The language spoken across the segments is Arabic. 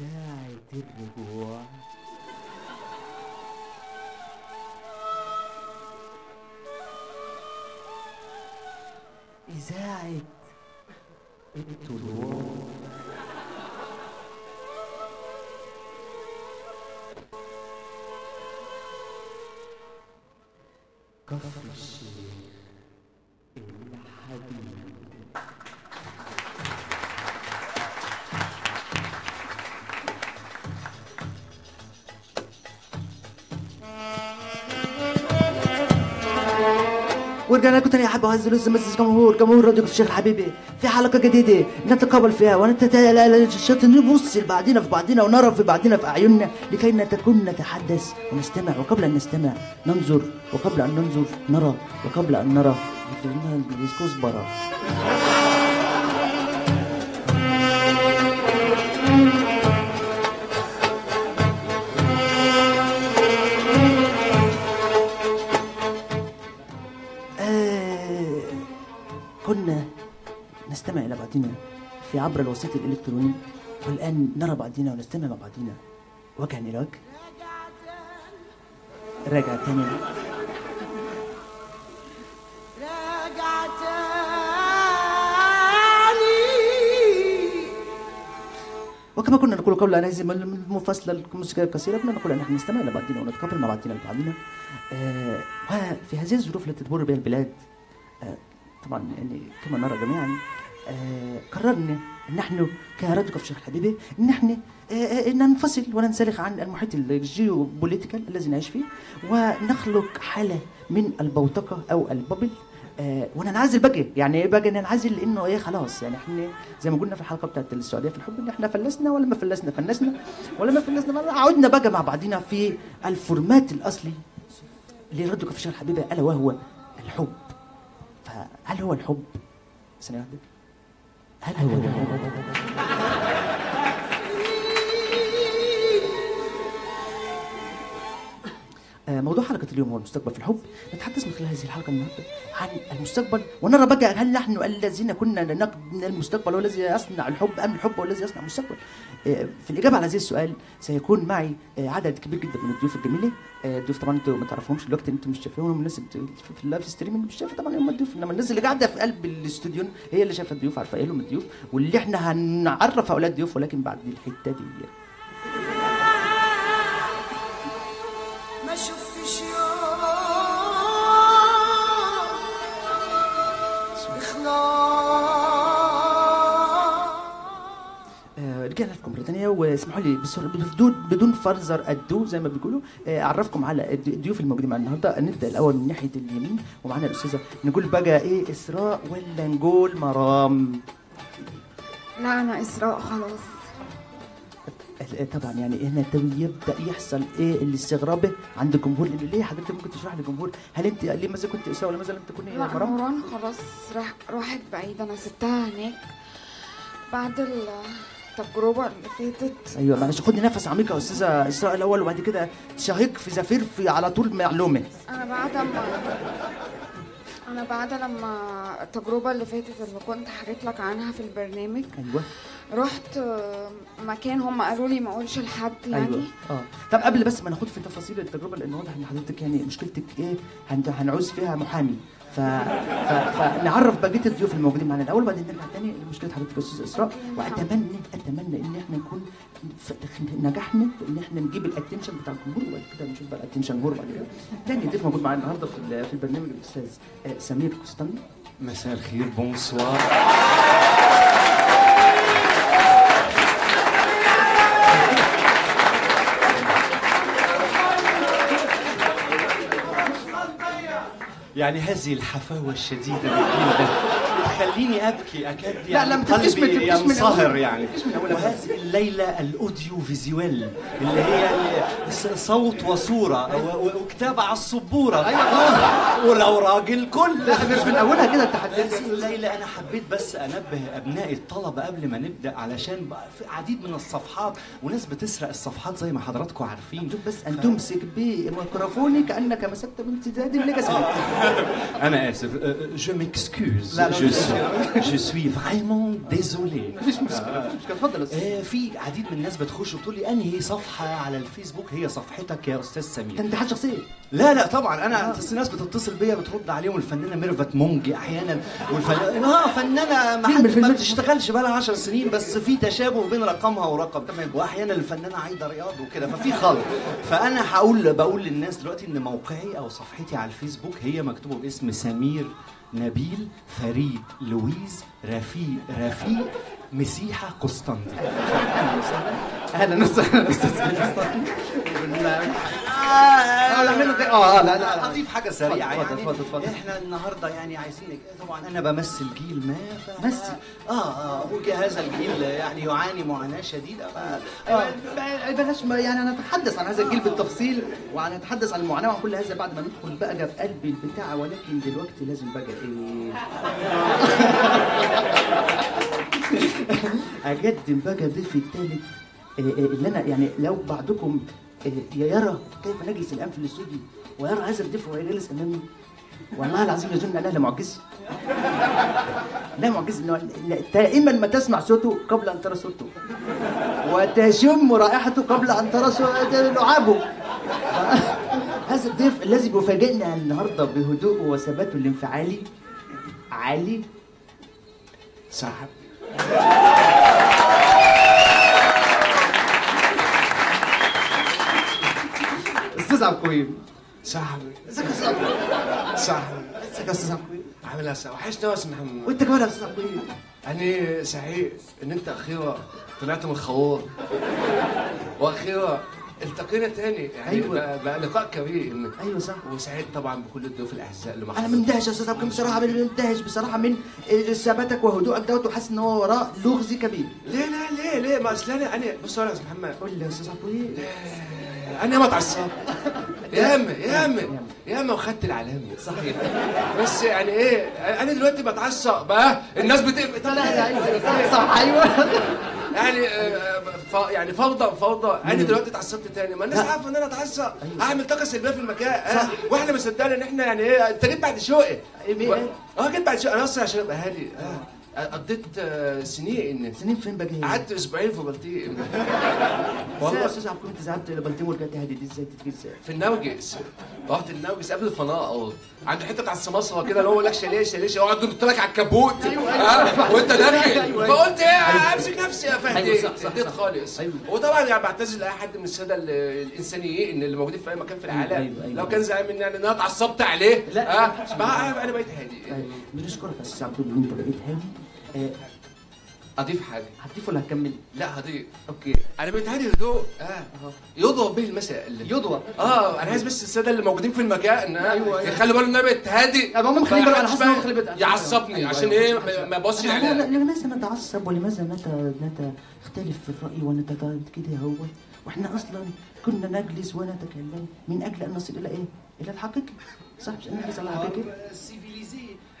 Yeah. ورجعنا لكم تاني يا حبة وعز لسه مسج جمهور جمهور راديو الشيخ حبيبي. في حلقة جديدة نتقابل فيها ونتشط نبص لبعضنا في بعضنا ونرى في بعضنا في أعيننا لكي نتكون نتحدث ونستمع وقبل أن نستمع ننظر وقبل أن ننظر نرى وقبل أن نرى. كزبرة عبر الوسيط الإلكتروني والآن نرى بعضنا ونستمع مع بعضنا. وجها إلى وجه راجع تاني. راجع تاني. وكما كنا نقول قبل أن نهزم المفصلة الموسيقى القصيرة كنا نقول أن نحن نستمع إلى بعضنا ونتقابل مع بعضنا البعضنا آه وفي هذه الظروف التي تمر بها البلاد آه طبعا يعني كما نرى جميعا قررنا أن نحن كراديو كفر الشيخ الحبيبي نحن آه آه ننفصل وننسلخ عن المحيط ال geopolitical الذي نعيش فيه ونخلق حالة من البوتقة أو ال bubble آه وننعزل بقى يعني إيه بقى ننعزل لأنه إيه خلاص. يعني إحنا زي ما قلنا في الحلقة بتاعت السعودية في الحب إن إحنا فلسنا ولا ما فلسنا فلسنا ولا ما فلسنا عدنا بقى مع بعضنا في ال format الأصلي لراديو كفر الشيخ الحبيبه ألا وهو الحب. فهل هو الحب؟ ثانية واحدة هل هو الحب؟ موضوع حلقة اليوم هو المستقبل في الحب. نتحدث من خلال هذه الحلقة النهاردة عن المستقبل. ونرى بقى هل نحن الذين كنا نقد المستقبل والذي يصنع الحب أم الحب هو الذي يصنع المستقبل؟ آه، في الإجابة على هذا السؤال سيكون معي آه، عدد كبير جدا من الضيوف الجميلة. آه، الضيوف طبعا أنتوا ما تعرفهمش دلوقتي أنتوا مش شايفينهم الناس في ال live streaming مش شايفة طبعا هم الضيوف إنما الناس اللي قاعدة في قلب الاستوديو هي اللي شايفة الضيوف عارفة إيه هم الضيوف. واللي إحنا هنعرف هؤلاء الضيوف ولكن بعد الحتة دي. واسمحوا لي بدون بدون فرزر الدو زي ما بيقولوا آه، أعرفكم على الض- الضيوف الموجودين معانا النهاردة. نبدأ الأول من ناحية اليمين ومعانا الأستاذة نقول بقى إيه إسراء ولا نقول مرام؟ لا أنا إسراء خلاص. طبعا يعني هنا تو يبدأ يحصل إيه الاستغراب عند الجمهور. لأنه ليه حضرتك ممكن تشرح للجمهور؟ هل أنت ليه مثلا كنت إسراء ولا مثلا لم تكوني مرام؟ نوران خلاص راح راحت بعيد. أنا سبتها هناك بعد التجربة اللي فاتت. أيوه معلش خدي نفس عميق يا أستاذة إسراء الأول وبعد كده شهيق في زفير في على طول معلومة. أنا بعد ما أنا بعد لما التجربة اللي فاتت اللي كنت حكيت لك عنها في البرنامج أيوه. رحت مكان هم قالوا لي ما أقولش لحد يعني. أيوه. آه. طب قبل بس ما ناخد في تفاصيل التجربة لأن واضح إن حضرتك يعني مشكلتك إيه؟ هن- هنعوز فيها محامي. ف... ف... فنعرف بقية الضيوف الموجودين معانا الأول وبعدين نرجع تاني لمشكلة حضرتك يا أستاذ اسراء واتمنى أتمنى إن إحنا نكون. نجحنا في إن إحنا نجيب ال attention بتاع الجمهور وبعد كده نشوف بقى ال attention جمهور بعد كده. تاني ضيف موجود معانا النهارده في في البرنامج الأستاذ آه، سمير قسطنطي مساء الخير Bonsoir. يعني هذه الحفاوة الشديدة. تخليني أبكي أكاد يعني لا، ما تبكيش من- قلبي تبكيش من ينصهر أول. يعني. وهذه الليلة الأوديو فيزيوال اللي هي صوت وصورة و- و- وكتابة على السبورة ولو راجل كل. لا مش من أولها كده هذه التحدي الليلة أنا حبيت بس أنبه أبنائي الطلبة قبل ما نبدأ علشان في عديد من الصفحات. وناس بتسرق الصفحات زي ما حضراتكم عارفين. بس ان تمسك بميكروفوني كأنك مسكت بامتداد ال legacy أنا آسف. je m'excuse لا، لا، مفيش مشكلة مفيش مشكلة اتفضل يا أستاذ. آه، في عديد من الناس بتخش وبتقول لي أنهي صفحة على الفيسبوك هي صفحتك يا أستاذ سمير؟ كان انتحال شخصية؟ لا لا طبعا. أنا الناس بتتصل بيا بترد عليهم الفنانة ميرفت مونجي أحيانا والفنانه آه فنانة ما, حد. ما بتشتغلش بقى لها 10 سنين بس في تشابه بين رقمها ورقم. واحيانا الفنانة عايدة رياض وكده ففي خلط. فأنا هقول بقول للناس دلوقتي إن موقعي أو صفحتي على الفيسبوك هي مكتوبة باسم سمير نبيل فريد لويز رفيق رفيق مسيحة قسطنطين أهلا وسهلا أستاذ آه لا منه آه آه لا لا لا هضيف حاجة سريعة يعني اتفضل، اتفضل. إحنا النهارده يعني عايزين طبعا أنا بمثل جيل ما ف... مثل. آه آه وهذا الجيل يعني يعاني معاناة شديدة. آه، بلاش يعني نتحدث عن هذا الجيل بالتفصيل ونتحدث عن المعاناة وعن كل هذا بعد ما ندخل بقى في قلب البتاع ولكن دلوقتي لازم بقى إيه أقدم بقى ضيفي الثالث اللي أنا يعني لو بعضكم آه، يرى كيف نجلس الآن في الاستوديو؟ ويرى هذا الضيف وهو جالس أمامي؟ والله العظيم يظن انها لمعجزه لا معجزه دائما ما تسمع صوته قبل أن ترى صوته. وتشم رائحته قبل أن ترى لعابه. هذا الضيف الذي بيفاجئنا النهارده بهدوءه وثباته الانفعالي عالي صاحب. أستاذ الكريم صاحبي إزيك يا أستاذ صاحبي إزيك يا أستاذ الكريم عامل إيه وحشني يا أستاذ محمد. وأنت كمان يا أستاذ الكريم يعني صحيح إن أنت أخيرا طلعت من الخوار وأخيرا التقينا تاني يعني أيوة. بقى, بقى لقاء كريم أيوه صح. وسعيد طبعا بكل الضيوف الأعزاء اللي أنا معانا مندهش يا أستاذ عبد الكريم بصراحة مندهش بصراحة من ثباتك وهدوءك دوت وحاسس إن هو وراه لغز كبير. ليه لا ليه ليه؟ ما أصل أنا أنا بص يا أستاذ محمد. قول لي يا أستاذ عبد أنا ما اتعصبت ياما ياما ياما وخدت العلامة. صحيح. بس يعني إيه أنا دلوقتي بتعصب بقى الناس بتقفل. لا لا صح صح أيوه. يعني ف... يعني فوضى فوضى أنا دلوقتي اتعصبت تاني. ما الناس عارفة إن أنا اتعصب اعمل طاقة سلبية في المكان. آه. وإحنا مصدقين إن إحنا يعني إيه أنت جيت بعد شوقي؟ إيه؟ و- أه جيت بعد شوقي. أنا أصلا عشان أبقى هادي. آه. قضيت آه، سنين. سنين فين بقى؟ هي؟ قعدت أسبوعين في بلطيق والله. يا أستاذ عبد الكريم انت إلى بلطيمور جت هذه دي إزاي تيجي إزاي؟ في النوجس. رحت النوجس قبل الفناء. آه. عند حتة على السماسرة كده اللي هو لك شاليه شاليه اقعد نط لك على الكبوت. ها؟ وانت داخل. أيوة. فقلت إيه أمسك نفسي يا فهدي. أيوة، اديت صح. خالص. أيوة. وطبعا يعني بعتذر لأي حد من السادة ال- الإنسانيين اللي موجودين في أي مكان في العالم أيوة، أيوة. لو كان زعلان مني يعني إن أنا اتعصبت عليه. لا، أنا بقيت هادي. طيب، بنشكرك يا أستاذ عبد الكريم ان أنت بقيت هادي؟ أضيف حاجة هتضيف ولا هتكمل؟ لا هضيف أوكي أنا بقيت هادي هدوء آه يضرب به المثل يضوى آه أنا عايز بس السادة اللي موجودين في المكان آه، أيوة، أيوة. يخلوا بالهم ان أنا أنا فمحدش حاسس إن هم بقى مخلين بالهم. يعصبني أيوة، عشان أيوة. إيه ما- ما يبصش لا- لا- عليها لماذا نتعصب ولماذا. نختلف في الرأي ونتكلم كده هو وإحنا أصلا كنا نجلس ونتكلم من أجل أن نصل إلى إيه؟ إلى الحقيقة صح مش نجلس على الحقيقة؟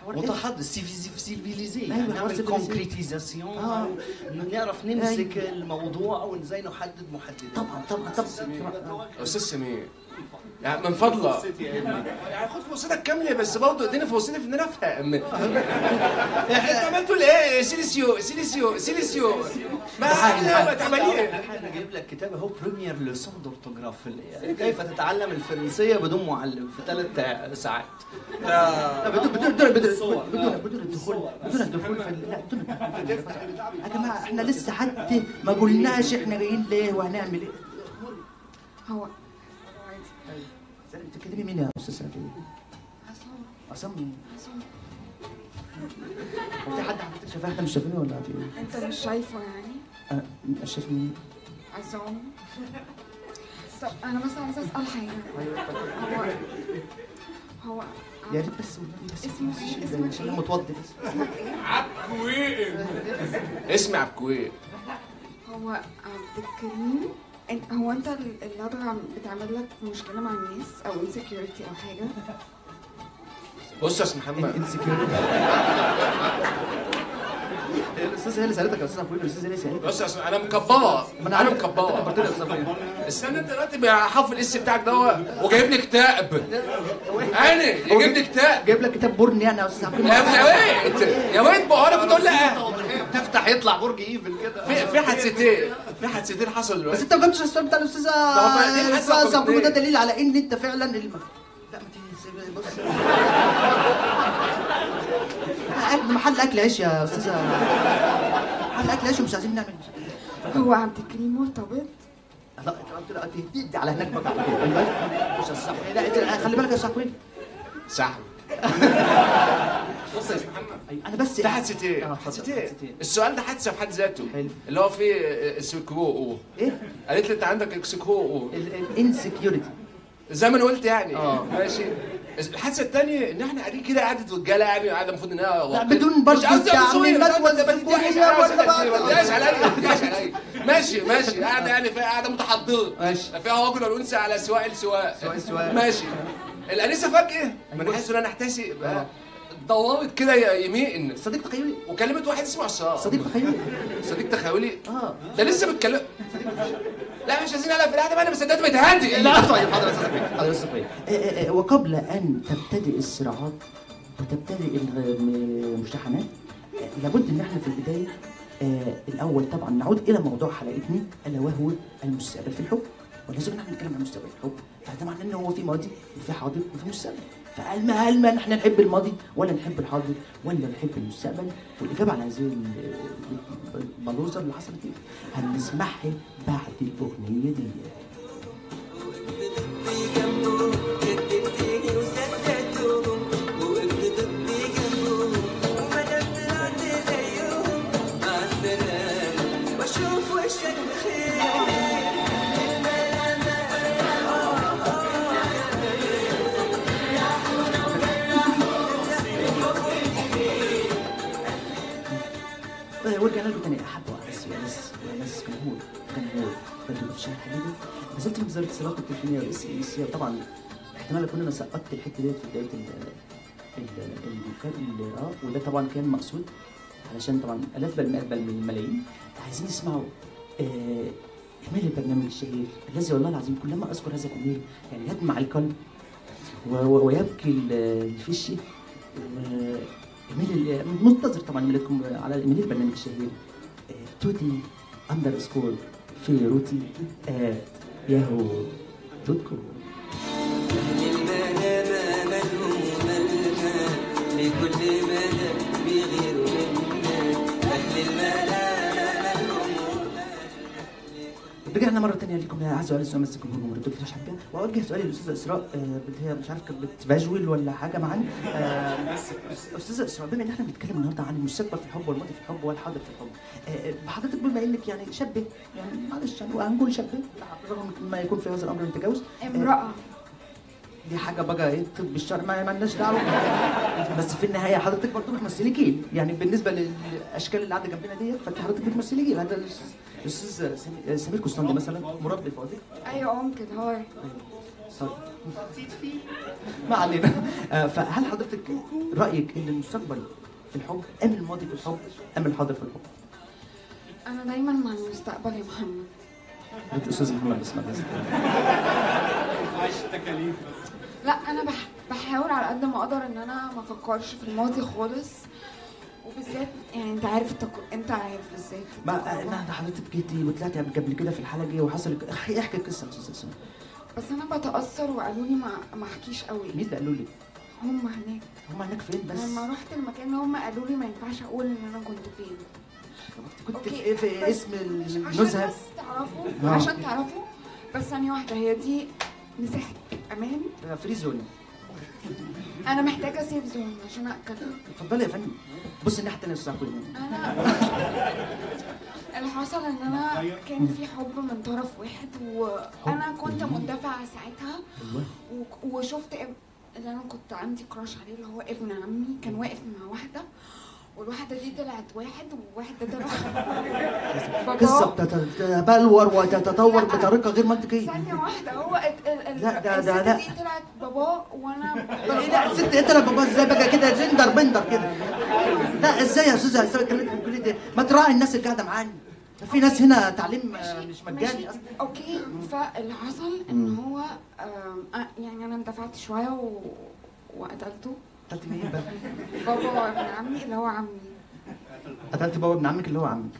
متحضر سيفيليزي أيوة، يعني نعمل civilization. concrétisation آه. نعرف نمسك الموضوع أو إزاي نحدد محددات. طبعا طبعا طبعا. أستاذ سمير يعني من فضلك. يعني خد فرصتك كاملة بس برضه اديني فرصتي في ان أنا افهم انت عمال تقول إيه سيليسيو سيليسيو سيليسيو. ما إحنا ما تعملية. أنا جايب لك كتاب أهو première leçon d'orthographe كيف تتعلم الفرنسية بدون معلم في ثلاث ساعات؟ بدون بدون بدون بدون بدون بدون الدخول بدون الدخول في يا جماعة إحنا لسه حتى ما قلناش إحنا جايين ليه وهنعمل إيه؟ هو بتكلمي مين يا أستاذ سعد؟ عصام عصام مين؟ عصام هو في حد حضرتك شايفاه إحنا مش شايفينه ولا في إيه؟ أنت مش شايفه يعني أنا مش شايف مين؟ عصام طب أنا بس عايزة أسأل حاجة هو هو يا ريت بس والنبي بس اسمه إيه؟ عشان- اسمه عشان إيه؟ أنا متوضي بس عبكويق اسمي عبكويق هو عبد الكريم انت هو أنت ال- اللدغه بتعمل لك مشكلة مع الناس أو insecurity أو حاجة؟ بص يا أستاذ محمد. انسكيورتي الاستاذه هي اللي سالتك يا أستاذ عفوي الاستاذه هي اللي سالتك بص يا أستاذ، أنا مكبره أنا مكبره أستاذ استنى أنت دلوقتي حافظ الاس بتاعك ده وجايب لي كتاب. أنا يجيب لي كتاب. جايب لك كتاب بورن يعني يا أستاذ عفوي يا ابني يا ويت يا ويت بقى أنا كنت أقول لا تفتح يطلع برج إيفل كده. في في حادثتين في حادثتين حصل بس دلوقتي انت ما جبتش السؤال بتاع الأستاذة طب دي حادثة الاستاذ عفوي ده. دليل على إن أنت فعلا. لا ما بص. أكل- محل أكل عيش يا أستاذة. محل أكل عيش ومش عايزين نعمل. هو عبد الكريم مرتبط؟ لا انت قلت لا تهديد على هناك بقى مش الصح لا خلي بالك يا صاحبي. صح بص يا محمد أنا بس في حادثتين آه، اتفضل، حادثتين حادثتين. السؤال ده حادثة في حد ذاته؟ حلو. اللي هو فيه اكسكرو إيه؟ قالت لي أنت عندك اكسكرو الانسكيورتي زي ما أنا قلت يعني. آه. ماشي. الحادثة الثانية إن إحنا قاعدين كده قعده رجالة يعني قاعدة المفروض إنها لا،. بدون برضه مش قصدي- ولا سكونية عليا، تديهاش عليا. ماشي ماشي. قاعدة يعني قاعدة متحضرة. ماشي. فيها رجل والأنثى على سواء السواء. سواء السواء. ماشي. الأنسة فجأة. من حيث أنا احتسي بقى دورت كده يمين صديق تخيلي. وكلمت واحد اسمه عصام. صديق تخيلي. صديق تخيلي. آه. ده لسه بيتكلم. لا مش عايزين على في القعدة بقى أنا صدقت بيتهدي لا. طيب يا حاضر يا أستاذ آه، آه، وقبل أن تبتدئ الصراعات وتبتدئ المشاحنات آه، لابد إن إحنا في البداية آه، الأول طبعا نعود إلى موضوع حلقتنا ألا وهو المستقبل في الحب ولازم نحن نتكلم عن المستقبل في الحب. فده معناه ان هو في ماضي وفي حاضر وفي مستقبل. فهل ما هل ما نحن نحب الماضي ولا نحب الحاضر ولا نحب المستقبل؟ والإجابة على هذه ال- البلوزه اللي حصلت هنسمعها بعد الأغنية دي. وال SMS طبعا احتمال أكون أنا سقطت الحتة ديت في بداية ال ال- ال- آه وده طبعا كان مقصود علشان طبعا الاف بل بل من الملايين. عايزين يسمعوا آه إيميل البرنامج الشهير. الذي والله العظيم كلما أذكر هذا الإيميل يعني يدمع القلب ويبكي ال- الفشي و- إيميل منتظر طبعا ايميلاتكم على إيميل البرنامج الشهير. آه، تودي اندر سكور في روتي ات ياهو دوت كوم المنام رجعنا مرة ثانية لكم. يا اعز وعز مس الجمهور ومردود فلاش حبه واوجه سؤالي للأستاذة إسراء آه، بت- هي مش عارف كانت بتفاجول ولا حاجة معانا. آه، أستاذة إسراء بما إن إحنا بنتكلم النهارده عن المستقبل في الحب والماضي في الحب والحاضر في الحب آه، بحضرتك بما إنك يعني شابة يعني معلش يعني هنقول شابة رغم ما يكون في هذا الأمر متجاوز آه، امرأة. دي حاجة بقى إيه طب الشرع ما ما لناش دعوة. بس في النهاية حضرتك برضه بتمثلي جيل. يعني بالنسبة للأشكال اللي قاعدة جنبنا ديت فأنت حضرتك بتمثلي جيل. الاستاذ الاستاذ سمير- كوستاندي مثلا مربي فاضل أيوه ممكن هاي. ما علينا. آه، فهل حضرتك رأيك إن المستقبل في الحب أم الماضي في الحب أم الحاضر في الحب؟ أنا دايما مع المستقبل يا محمد. انت أستاذ محمد اسمع بس لا أنا بح... بحاول على قد ما أقدر إن أنا ما أفكرش في الماضي خالص. وبالذات يعني انت عارف. انت عارف بالذات ما أنا حضرتك جيتي وطلعتي قبل كده في الحلقة دي وحصل احكي القصة يا أستاذ اسماء بس أنا بتأثر وقالوا لي ما ما أحكيش قوي. مين اللي قالوا لي؟ هم هناك. هم هناك فين بس؟ لما رحت المكان هم قالوا لي ما ينفعش أقول إن أنا كنت فين. كنت في إيه في اسم عشان النزهه بس تعرفوا آه. عشان تعرفوا بس ثانية واحدة هي دي مساحة أمان؟ free zone. أنا محتاجة safe zone عشان أتكلم اتفضلي يا فندم. بص الناحيه الثانية يا أستاذ عبد أنا اللي حصل إن أنا كان في حب من طرف واحد وأنا كنت مندفعة ساعتها. و- وشفت إب- اللي أنا كنت عندي كراش عليه اللي هو ابن عمي كان واقف مع واحدة. والواحدة دي طلعت واحد وواحد ده طلع. قصة بتتبلور وتتطور بطريقة غير منطقية. ثانية واحدة هو لا، ده- ده- لا. دي طلعت باباه وأنا إيه لا الست انت لما بابا إزاي؟ بقى كده جندر بندر كده. لا إزاي يا أستاذة؟ إزاي كلمتك كده ما تراعي الناس اللي قاعدة معانا. في ناس هنا تعليم آه، مش مجاني. أصلا. أوكي. فاللي حصل إن هو آم، آه، يعني أنا اندفعت شوية و... وقتلته. قتلت مين بقى؟ بابا ابن عمي اللي هو عمي. قتلت بابا ابن عمك اللي هو عمك.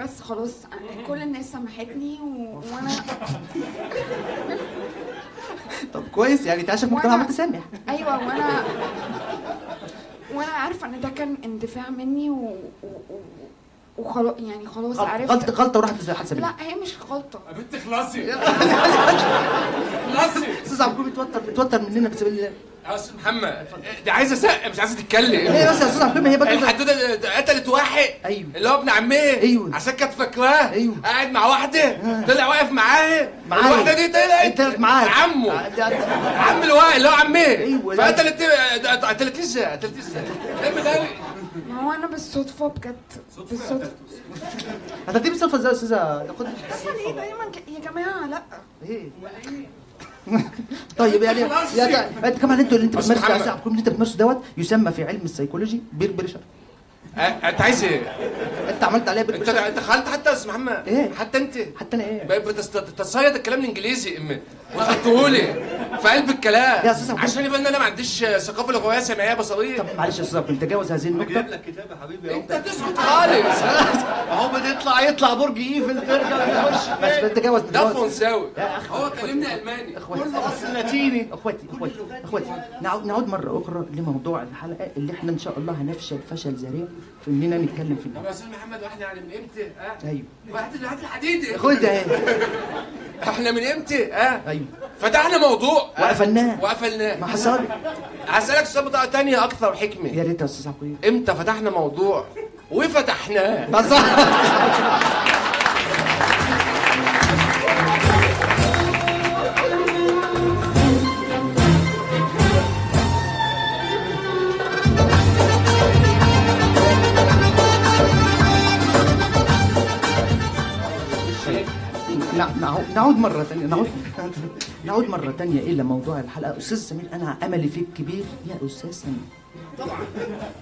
بس خلاص كل الناس سامحتني و... وأنا طب كويس يعني تعيش في مجتمع وأنا- متسامح أيوه وأنا وأنا عارفة إن ده كان اندفاع مني و... و... وخلاص يعني خلاص عرفت. غلطه غلطة وراحت لحادثه لا هي مش غلطة. يا بنت خلاصي. خلاصي. أستاذ عبد الكريم بتوتر بتوتر مننا بسبب الله يا أستاذ محمد دي عايزه سق مش عايزه تتكلم. ليه بس يا أستاذ عبد الكريم هي بقى الحدوده ده قتلت واحد أيوه. اللي هو ابن عميه أيوه. عشان كانت فاكراه أيوه. قاعد مع واحدة طلع واقف معاها. معايا. الواحده دي طلعت. طلعت معاك عمه. آه، عم الواقع اللي هو عميه أيوه، لا. فقتلت قتلت إزاي؟ قتلت إزاي ما هو أنا بالصدفة بجد بالصدفة. هتدي بالصدفة إزاي يا أستاذة؟ خد ليه دايما. يا جماعة لأ. إيه؟ طيب يعني يا كمان أنتوا اللي انت بتمارسوا اللي انت بتمارسه دوت يسمى في علم ال psychology peer pressure انت عايز إيه؟ انت عملت عليها peer انت انت خلت حتى يا أستاذ محمد. إيه؟ حتى انت. حتى أنا إيه؟ بتصيد الكلام الإنجليزي. وتحطهولي في قلب الكلام. يا أستاذ عبد عشان يبقى إن أنا ما عنديش ثقافة لغوية سمعية بصرية. طب معلش يا أستاذ الكريم تجاوز هذه النقطة؟ جايب لك كتاب يا حبيبي انت تسكت خالص. أهو بتطلع يطلع برج إيفل ترجع تخش. بس تجاوز ده فرنساوي. هو كلمني ألماني. اخواتي. أصل لاتيني. اخواتي اخواتي اخواتي. نعود نعود مرة أخرى لموضوع الحلقة اللي إحنا إن شاء الله هنفشل فشل ذريع. في إننا نتكلم طب فيه يا أستاذ محمد وإحنا يعني من إمتى؟ ها؟ أيوه هات هات الحديد خد اهي إحنا من إمتى؟ ها؟ أيوه فتحنا موضوع؟ وقفلناه. وقفلناه ما حصل هسألك سؤال بطريقة تانية أكثر حكمة يا ريت يا أستاذ عبد إمتى فتحنا موضوع وفتحناه نعود نعود مرة ثانية نعود نعود مرة ثانية إلى موضوع الحلقة. أستاذ سمير أنا أملي فيك كبير. يا أستاذ سمير.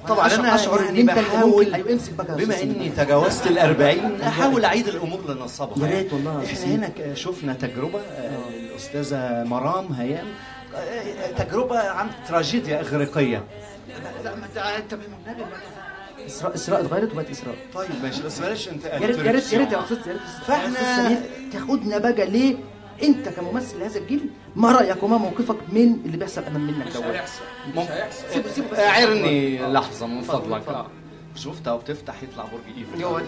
طبعا أشعر- أنا أشعر يعني إن أنت اللي بحاول أيوة امسك بقى يا بما إني تجاوزت الأربعين أحاول أعيد الأمور لنصابها يا ريت والله إحنا هنا شفنا تجربة آه، الأستاذة مرام هيام. آه، تجربة عن تراجيديا إغريقية. إسراء إسراء اتغيرت وبقت إسراء. طيب ماشي. بس بلاش أنت يا ريت يا ريت يا ريت يا أستاذ يا ريت سمير تاخدنا بقى ليه؟ أنت كممثل هذا الجيل ما رايك وما موقفك من اللي بيحصل أمام منك مش دوت هيحصل. مش هيحصل. سيبه سيبه بس. اعرني لحظة من فضلك. شفتها وبتفتح يطلع برج إيفل.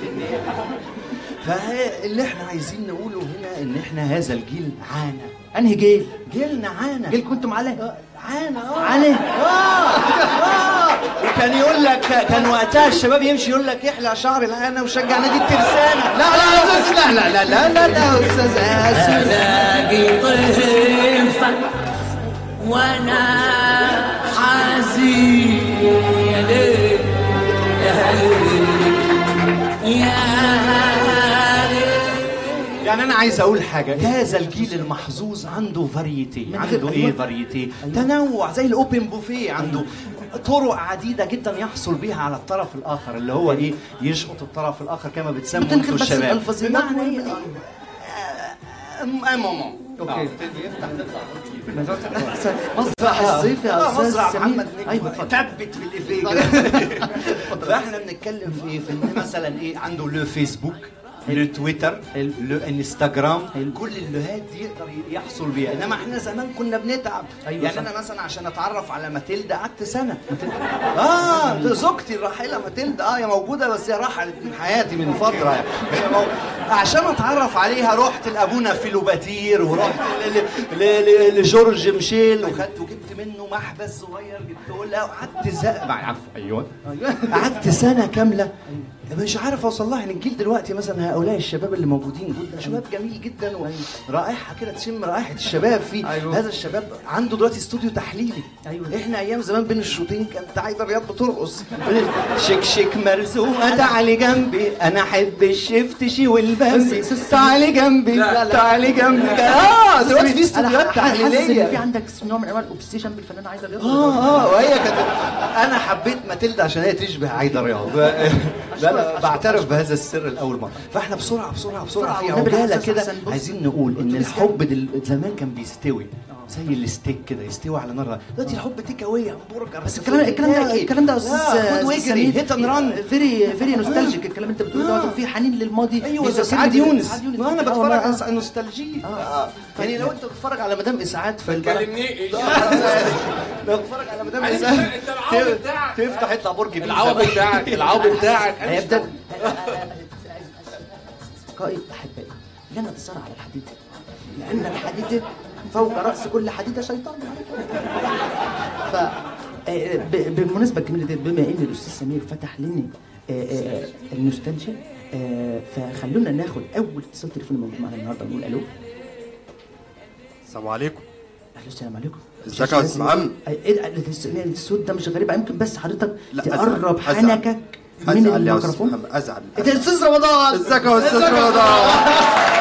فاللي إحنا عايزين نقوله هنا إن إحنا هذا الجيل عانى. أنهي جيل؟ جيلنا عانى. جيل كنتم عليه؟ عانى. آه. عانى آه. آه. وكان يقول لك كان وقتها الشباب يمشي يقول لك أحلى شعر العانة وشجع نادي الترسانة. لا لا يا أستاذ لا لا لا لا لا لا يا أستاذ آسف. الاقي طيفك وأنا حزين يعني أنا عايز أقول حاجة هذا الجيل المحظوظ عنده variety عنده إيه أيوة. variety أيوة. تنوع زي ال open buffet عنده طرق عديدة جدا يحصل بيها على الطرف الآخر اللي هو إيه يشقط الطرف الآخر كما بتسموا أنتوا الشباب بمعنى. إيه آه، okay. يفتح تطلع مسرح الصيف يا آه، أستاذ محمد ثبت في الافيه. فإحنا بنتكلم في في مثلا إيه عنده لو فيسبوك. لو تويتر. لو انستغرام. كل اللوهات دي يقدر يحصل بيها إنما إحنا زمان كنا بنتعب أيوة يعني صح. أنا مثلا عشان أتعرف على ماتيلدا قعدت سنة آه زوجتي الراحله ماتيلدا آه هي موجودة بس هي رحلت من حياتي من فترة يعني. عشان أتعرف عليها رحت لأبونا فيلوباتير ورحت ل... ل... ل... لجورج ميشيل وخدت وجبت منه محبس صغير جبته لها وقعدت زق مع عفو أيوه قعدت سنة كاملة مش عارف أوصل لها. يعني الجيل دلوقتي مثلا هؤلاء الشباب اللي موجودين شباب جميل جدا ورائحة كده تشم رائحة الشباب. فيه أيوة. هذا الشباب عنده دلوقتي استوديو تحليلي. أيوة. إحنا أيام زمان بين الشوطين كانت عايده الرياض بترقص. شك شك مرزوقه تعالي جنبي. أنا أحب الشفتشي والبامبي تعالي جنبي. تعالي جنبي. آه دلوقتي في استوديوهات إن في تحليلية. عندك نوع من انواع ال obsession بالفنانه عايده رياض آه آه وهي كانت أنا حبيت ماتيلدا عشان هي تشبه عايده رياض لا لا بعترف بهذا السر لأول مرة فإحنا بسرعة بسرعة بسرعة بسرعة في عجاله كده. عايزين نقول إن الحب. زمان كان بيستوي زي الستيك كده يستوي على نار دلوقتي الحب take away همبرجر بس الكلام الكلام ده الكلام ده يا أستاذ واجري hit and run very very nostalgic الكلام اللي انت بتقوله ده في حنين للماضي أيوه اسعاد بال- يونس ما أنا آه، بتفرج على آه. نوستالجيا آه. يعني لو انت بتتفرج على مدام اسعاد في البلد كلمنيش لو بتتفرج على مدام اسعاد العوض تف- بتاعك. تفتح يطلع برج بيزا العوض بتاعك العوض بتاعك هيبدا اصدقائي احبائي لن نتصارع على الحديد لأن الحديد فوق رأس كل حديده شيطان. ف آه، ب- بالمناسبه الجميله دي بما إن الأستاذ سمير فتح لنا آه، آه، النوستالجيا فخلونا ناخد أول اتصال تليفوني موجود معانا النهارده نقول ألو. السلام عليكم. أهلا السلام عليكم. إزيك يا أستاذ محمد؟ إيه الصوت ده مش غريب يمكن بس حضرتك تقرب حنكك من أستاذ الميكروفون. أزعل انت أستاذ رمضان؟ إزيك يا أستاذ رمضان؟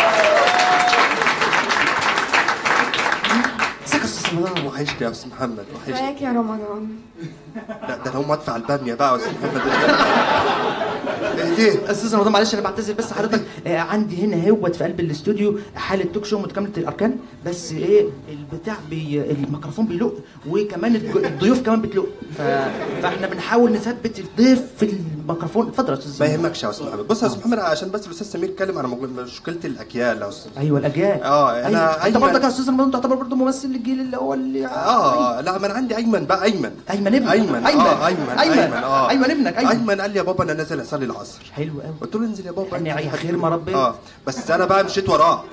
رمضان وحشني يا أستاذ محمد وحشني. ازيك يا رمضان. لا ده أنا هقوم ادفع الباميه بقى يا أستاذ محمد. اهدي أستاذ رمضان معلش أنا بعتذر بس حضرتك آه عندي هنا هوت في قلب الاستوديو حالة توك شو متكاملة الأركان بس إيه البتاع بي الميكروفون بيلق وكمان الضيوف كمان بتلق. ف... فإحنا بنحاول نثبت الضيف في الميكروفون اتفضل يا أستاذ ما. يهمكش يا أستاذ محمد. بص يا أستاذ محمد عشان بس الاستاذ سمير اتكلم على مشكلة الأجيال يا أستاذ. أيوه الأجيال. آه، أنا أيوة. أنت. برضك يا أستاذ رمضان تعتبر برضه ممثل الجيل اللي هو اللي آه لا ما أنا عندي أيمن بقى أيمن. أيمن ابنك. أيمن أيمن. آه أيمن. أيمن آه. أيمن ابنك أيمن. أيمن قال لي يا بابا أنا نازل أصلي العصر. حلو قوي قلت له انزل يا بابا. يعني انزل. خير ما ربنا. آه بس أنا بقى مشيت وراه.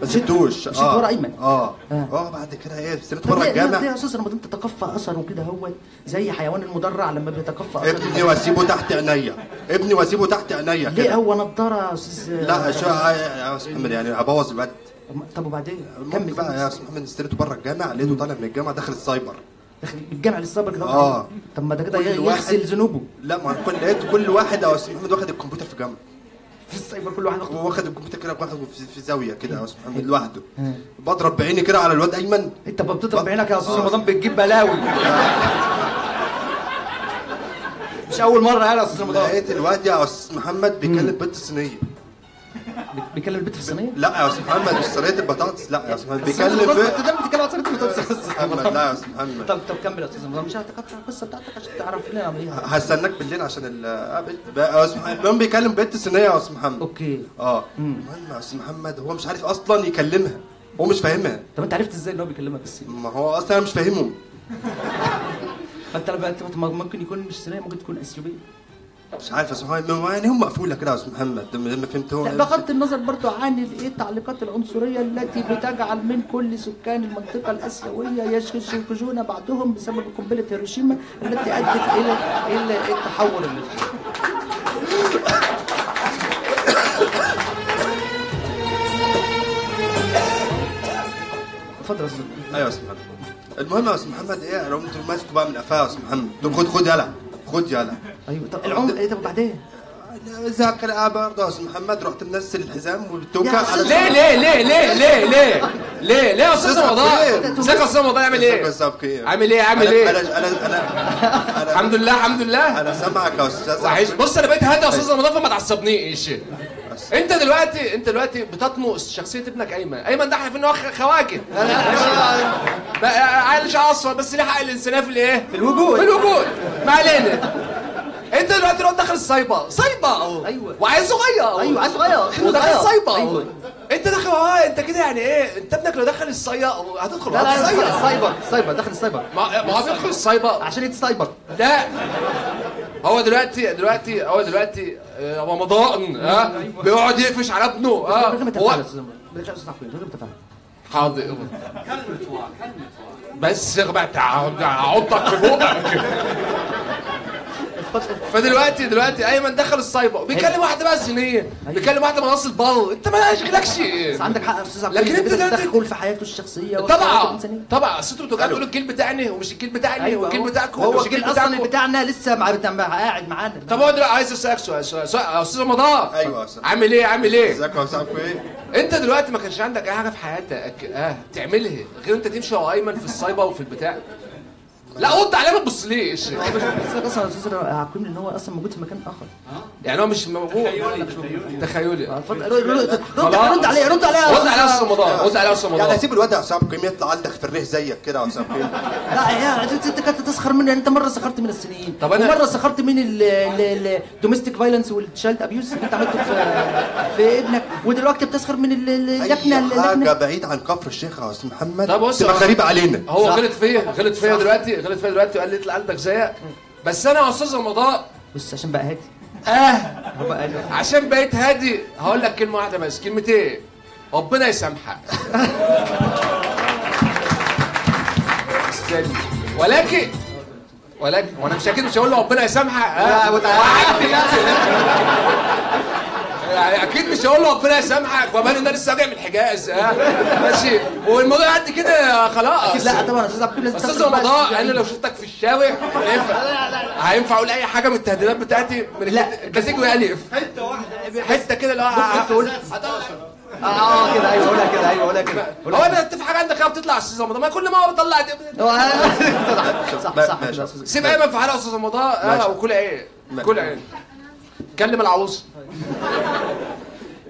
ما سبتوش مشيت ورا أيمن. آه. آه. آه بعد كده إيه طب ورا الجامع. يا أستاذ رمضان تتقفى اثره كده هو زي حيوان المدرع لما بيتقفى اثره ابني واسيبه تحت عينيا. ابني واسيبه تحت عينيا ليه هو نضارة يا أستاذ؟ لا شو يا أستاذ محمد يعني هبوظ الواد. طب وبعدين؟ كمل بقى يا أستاذ محمد استلمته بره الجامع لقيته طالع من الجامعة داخل السايبر. داخل الجامع للصبر كده؟ آه. طب ما ده كده يغسل ذنوبه. لا ما كل لقيت كل واحد يا أستاذ محمد واخد الكمبيوتر في جنب. في السايبر كل واحد واخد الكمبيوتر كده واخده في, زاوية كده محمد لوحده. بضرب بعيني كده على الواد أيمن. انت بتضرب بعينك يا أستاذ رمضان بتجيب بلاوي. مش أول مرة يعني يا أستاذ رمضان. لقيت الواد يا أستاذ محمد بيكلم بنت صينية. بيكلم البنت في الصينية؟ لا يا أستاذ محمد مش صينية البطاطس لا يا أستاذ محمد بيكلم أنت ده بتتكلم عن صينية البطاطس. يا أستاذ محمد. لا يا أستاذ محمد. طب طب كمل يا أستاذ رمضان مش هتقطع القصة بتاعتك عشان تعرف لنا عليها هستناك بالليل عشان ال آه، يا أستاذ محمد المهم بيكلم بنت صينية يا أستاذ محمد. أوكي. آه. المهم يا أستاذ محمد هو مش عارف أصلا يكلمها. هو مش فاهمها. طب أنت عرفت إزاي إن هو بيكلمك بالصيني ما هو أصلا أنا مش فاهمه. فأنت ممكن يكون مش صينية ممكن تكون إثيوبية. مش عارف محمد ما- يعني هم مقفوله كده يا أستاذ محمد. لما لما فهمت هو لا، بغض النظر برضو عن الايه التعليقات العنصرية التي بتجعل من كل سكان المنطقة الآسيوية يشكشون بعضهم بسبب قنبلة هيروشيما التي أدت إلى إلى التحول اتفضل يا أستاذ أيوه يا أستاذ محمد. المهم يا أستاذ محمد إيه لو أنتوا ماسكوا بقى من قفاه يا أستاذ محمد. خد خد يلا خد يلا. أيوه طب العمر إيه طب وبعدين برضه يا أستاذ محمد رحت منزل الحزام والتوكه أستاذ ليه ليه ليه ليه ليه ليه ليه ليه يا أستاذ رمضان؟ يا أستاذ رمضان؟ عامل إيه؟ عامل إيه؟ عامل إيه؟ أنا أنا أنا الحمد لله الحمد لله. أنا سامعك يا أستاذ. وحش. بص أنا بقيت هادي يا أستاذ رمضان فما تعصبنيش. أنت دلوقتي أنت دلوقتي بتطمو شخصية ابنك أيمن. أيمن ده إحنا ان هو خواجه بقى عيل شعر اصفر بس ليه حق الانسانيه في الإيه؟ في الوجود. في الوجود. ما علينا. انت دلوقتي لو داخل الصيبه صيبه أيوة. وعيل صغير. أيوه عايز صغير. وداخل. صيبه أيوه. انت داخل آه انت كده يعني إيه انت ابنك لو دخل الصيا هتدخل. لا لا الصيا السايبر. السايبر داخل السايبر. ما ما هو بيدخل الصيبه عشان يتسايبر لا. هو دلوقتي دلوقتي هو دلوقتي آه، رمضان ها بيقعد يقفش على ابنه ها. هو تفعل يا أستاذ رمضان. من غير من غير ما تفعل حاضر. بس اغبى اعضك في بقك. فدلوقتي دلوقتي أيمن دخل السايبر. بيكلم واحدة بقى صينيه بيكلم واحدة من راس البر انت ما يشغلكش بس عندك حق يا أستاذ عبد لكن انت تدخل في حياته الشخصية طبعا. طبعا. أصل أنتوا بتوجعوا تقولوا الجيل بتاعنا ومش الجيل بتاعنا أيوه والجيل هو- بتاعكم هو الجيل أصلا بتاعنا لسه قاعد معانا. طب هو دلوقتي عايز اسالك سؤال. سؤال أستاذ رمضان. أيوه يا أستاذ. عامل إيه؟ عامل إيه؟ إزيك يا أستاذ إيه أنت دلوقتي ما كانش عندك اي حاجة في حياتك آه تعملها غير أنت تمشي ورا أيمن في الصيبه وفي البتاع. لا رد عليا ما تبصليش. بس أصلا يا أستاذ عبد ان هو أصلا موجود في مكان آخر. يعني هو مش موجود. تخيلي اتفضل. رد رد عليه رد عليه يا رد يا أستاذ. رمضان رد عليا يا أستاذ يعني رمضان هسيب الواد يا حسام قيم يطلع عندك في الريه زيك كده يا حسام لا يا أنت كنت تسخر مني أنت مرة سخرت من السنين. طب أنا- ومرة سخرت من ال domestic violence وال child abuse اللي أنت عملته في في ابنك. ودلوقتي بتسخر من ال- ال- اللكنه اي حاجة بعيد عن كفر الشيخ يا أستاذ محمد طب بص غريبه علينا. هو. غلط فيا غلط فيا دلوقتي. غلط فيا دلوقتي وقال لي اطلع عندك زيك. بس أنا يا أستاذ رمضان بص عشان بقى هادي. آه. عشان بقيت هادي. هقول لك كلمة واحدة بس كلمتين ربنا يسامحك. استنى ولكن ولكن وأنا مش أكيد مش هقول له ربنا يسامحك. لا، متعب. يعني أكيد مش هقول له ربنا يسامحك وبان إن أنا لسه راجع من الحجاز ها ماشي. والموضوع يعدي كده خلاص. لا طبعا أستاذ عبد لازم أستاذ رمضان أنا لو شفتك في الشارع هينفع؟ هينفع أقول أي حاجة من التهديدات بتاعتي؟ من لا. الكاتيجوري الف حتة واحدة حتة كده اللي هو ممكن تقول أه كده أيوه قولها كده أيوه قولها كده. هو أنا في حاجة عندك بتطلع يا أستاذ رمضان. ما كل ما بطلع صح صح أستاذ. سيب أيمن في حاله يا أستاذ رمضان. وكل عين. كل عين. كلم العروس.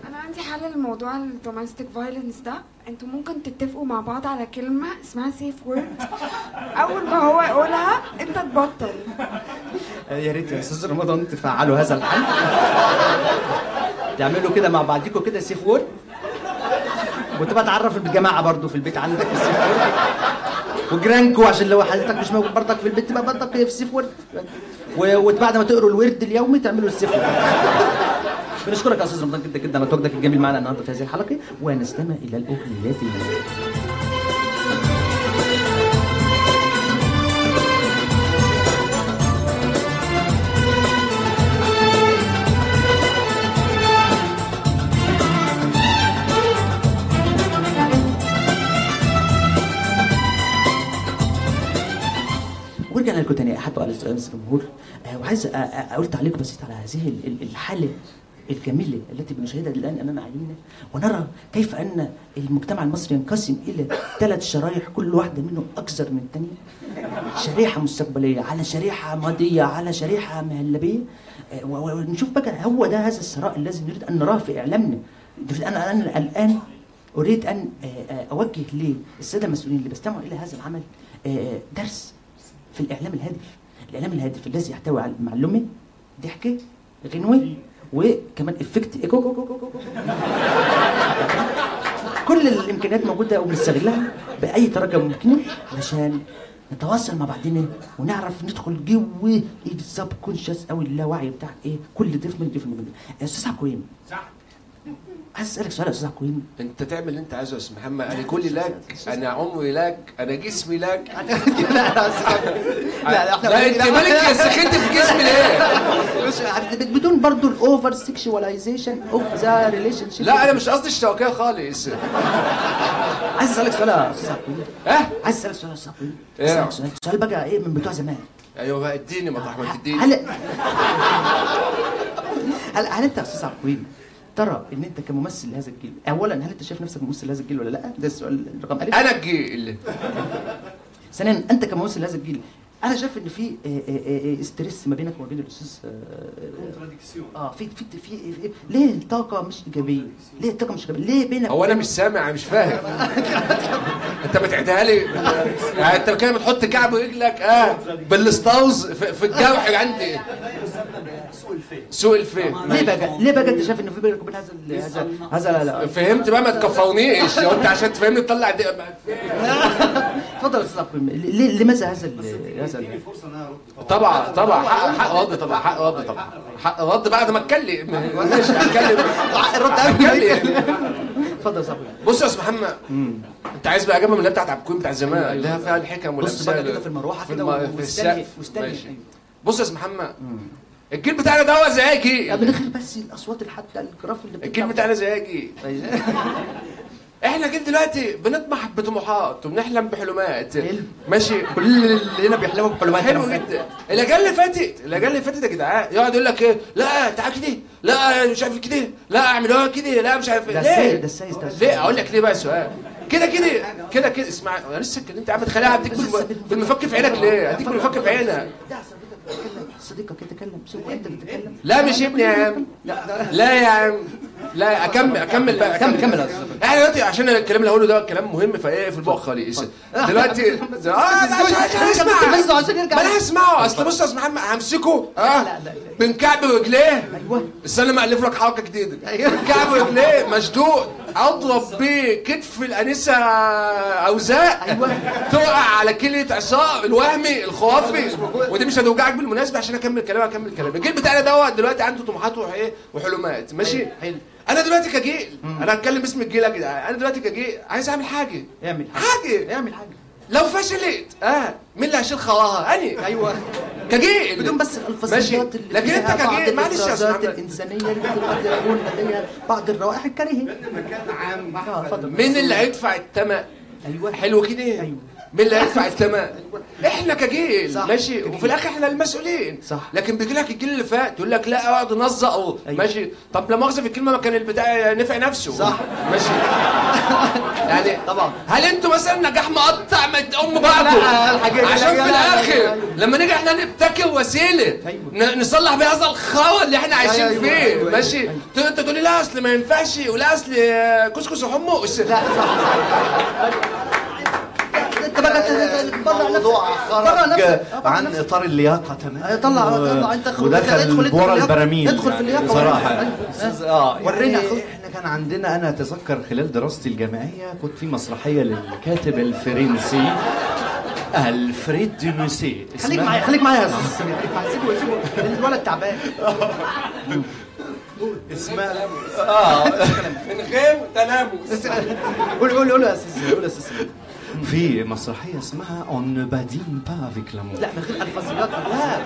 أنا عندي حل لموضوع ال domestic violence ده. أنتوا ممكن تتفقوا مع بعض على كلمة اسمها safe word أول ما هو يقولها أنت تبطل. يا ريت يا أستاذ رمضان تفعلوا هذا الحل. تعملوا كده مع بعضكم كده safe word وتبقى تعرف بالجماعه برضو في البيت عندك ال safe word وجيرانكو عشان لو حضرتك مش موجود برضك في البيت تبقى برضك في ال safe word وبعد ما تقروا الورد اليومي تعملوا ال safe بنشكرك يا أستاذ رمضان جدا جدا على تواجدك الجميل معنا النهارده في هذه الحلقة ونستمع إلى الاغنيات الموسيقيه لكم تاني احب سؤال الجمهور وعايز أقول تعليق بسيط على هذه ال- ال- الحالة الجميلة التي بنشاهدها الآن أمام اعيننا ونرى كيف أن المجتمع المصري ينقسم إلى ثلاث شرايح كل واحدة منهم أكثر من الثانية. شريحة مستقبلية على شريحة ماضيه على شريحة مهلبية. آه، ونشوف بقى هو ده هذا الثراء الذي نريد أن نراه في إعلامنا. أنا أنا الآن أريد أن آه، آه، أوجه للسادة المسؤولين اللي بيستمعوا إلى هذا العمل درس في الإعلام الهادف. الإعلام الهادف الذي يحتوي على معلومة ضحكة غنوة وكمان effect echo. كو- كو- كو- كو- كو. كل الإمكانيات موجودة وبنستغلها بأي طريقة ممكنة علشان نتواصل مع بعضنا ونعرف ندخل جو ال subconscious أو اللاوعي بتاع إيه؟ كل ضيف من الضيوف الموجودين. يا أستاذ عكويم عايز أسألك سؤال يا أستاذ عكويم أنت تعمل اللي أنت عايزه يا أستاذ محمد. أنا كلي لك أنا عمري لك أنا جسمي لك. لا لا إحنا لا أنت مالك يا سخنت في جسمي ليه؟ بدون برضو ال over sexualization of the relationship لا أنا مش قصدي الشوكيه خالص. عايز أسألك سؤال يا أستاذ عكويم ها؟ عايز أسألك سؤال يا أستاذ عكويم إيه؟ أسألك سؤال. سؤال بقى إيه من بتوع زمان. أيوه بقى إديني مطرح ما تديني. هل هل أنت يا أستاذ عكويم ترى إن أنت كممثل لهذا الجيل اولا هل أنت شايف نفسك ممثل لهذا الجيل ولا لأ؟ ده السؤال رقم ألف. أنا الجيل. ثانيا أنت كممثل لهذا الجيل أنا شايف إن في آه، آه، آه، stress ما بينك وما بين الأستاذ آه، آه في في في ليه الطاقة مش إيجابية؟ ليه الطاقة مش إيجابية؟ ليه بينك هو أنا مش سامع أنا مش فاهم. أنت بتعيدها لي؟ أنت كده بتحط كعب رجلك آه بالستاوز في, في الجرح عندي. سوء الفهم. ليه بقى ليه بقى أنت شايف ان في بينك وبين هذا هذا هذا لا لا فهمت بقى ما تكفرنيش لو أنت عشان تفهمني تطلع دي اتفضل يا أستاذ عبد ليه لماذا هذا ال- هذا طبعا طبعا. حق حق رد طبعا حق رد طبعا. حق رد. بعد ما اتكلم. ماشي هتكلم. الرد هتكلم. اتفضل يا أستاذ عبد بص يا أستاذ محمد أنت عايز بقى اجابه من اللي بتاعت عبد الكريم بتاع زمان اللي فيها الحكم بص بقى والامثال كده في المروحة في كده واستني واستني. بص يا أستاذ محمد الجيل بتاعنا ده هو زياجي يا من غير بس الأصوات حتى الجراف اللي الجيل بتاعنا زياجي إحنا جيل دلوقتي بنطمح بطموحات وبنحلم بحلمات حلو. ماشي. كل اللي هنا بيحلموا بحلمات حلو جدا. الاجيال اللي فاتت الاجيال اللي فاتت يا جدعان يقعد يقول لك إيه؟ لا تعال كده. لا مش عارف كده. لا اعملوها كده. لا مش عارف ده ليه؟ ده السيد- ده. ليه؟ أقول لك ليه بقى السؤال. كده كده كده كده. اسمع أنا لسه اتكلمت يا عم تخليها هديك بالم- بالمفك في عينك ليه؟ هديك بالمفك في عينك. صديقك يتكلم. شوف انت بتتكلم. لا مش ابني يا عم. لا يا عم. لا أكمل أكمل بقى كمل أكمل. كمل. إحنا دلوقتي عشان الكلام اللي هقوله ده كلام مهم فإيه في البق خالص دلوقتي آه لا، عشان اسمع بس عشان يرجع. ما أنا هسمعه اصل بص يا أستاذ محمد همسكه. آه. من كعب رجليه أيوه. استنى ما ألف لك حركة جديدة. أيوة. من كعب رجليه مشدود. أضرب بيه كتف الأنسة أوزاء أيوة. تقع على كليه عصام الوهمي الخرافي ودي مش هتوجعك بالمناسبة عشان أكمل كلامي أكمل كلامي. الجيل بتاعنا دوت دلوقتي عنده طموحات وايه وحلمات. ماشي؟ حلو. أنا دلوقتي كجيل أنا هتكلم باسم الجيل يا جدعان. أنا دلوقتي كجيل عايز أعمل حاجة. اعمل حاجة. اعمل حاجة. لو فشلت. آه. مين اللي هيشيل خواها؟ أني. أيوه. كجيل. بدون بس ماشي. الفظيات اللي لكن أنت كجيل معلش يا أستاذ الإنسانية اللي قد يكون لديها بعض الروائح الكريهة. عام آه اتفضل. مين اللي هيدفع الثمن؟ أيوه. حلو كده. أيوة. مين اللي هيدفع الثمن إحنا كجيل صح. ماشي وفي الآخر إحنا المسؤولين صح. لكن بيجي لك الجيل اللي فات يقول لك لا أقعد نزق أيوة. ماشي طب لا مؤاخذه في الكلمة ما كان البتاع نفع نفسه صح. ماشي يعني طبعا. هل أنتوا مثلا نجاح مقطع أم بعضه لا، الحاجات عشان في لا، لا، الآخر لا، لا. لما نيجي إحنا نبتكر وسيلة أيوة. نصلح بيها هذا الخوى اللي إحنا عايشين أيوة، فيه أيوة، أيوة. ماشي أنت تقول لي لا أصل ما ينفعش ولا أصل كسكس وحمص لا صح انت بقى تطلع نفسك. طلع خرج عن إطار اللياقة تماما طلع طلع أنت خد- ودخل ادخل ورا في اللياقة. البراميل ادخل في اللياقة صراحة. أستاذ- آه ورينا يعني خد. إحنا كان عندنا أنا أتذكر خلال دراستي الجامعية كنت في مسرحية للكاتب الفرنسي الفريد دي موسيه خليك معايا خليك معايا يا أستاذ. معايا. سيبه سيبه. الولد تعبان. اسمها آه. من غير تلامس. قول قول قول يا أستاذ. قول يا أستاذ. في مسرحية اسمها on ne badine pas avec l'amour لا من غير الفاظيات لا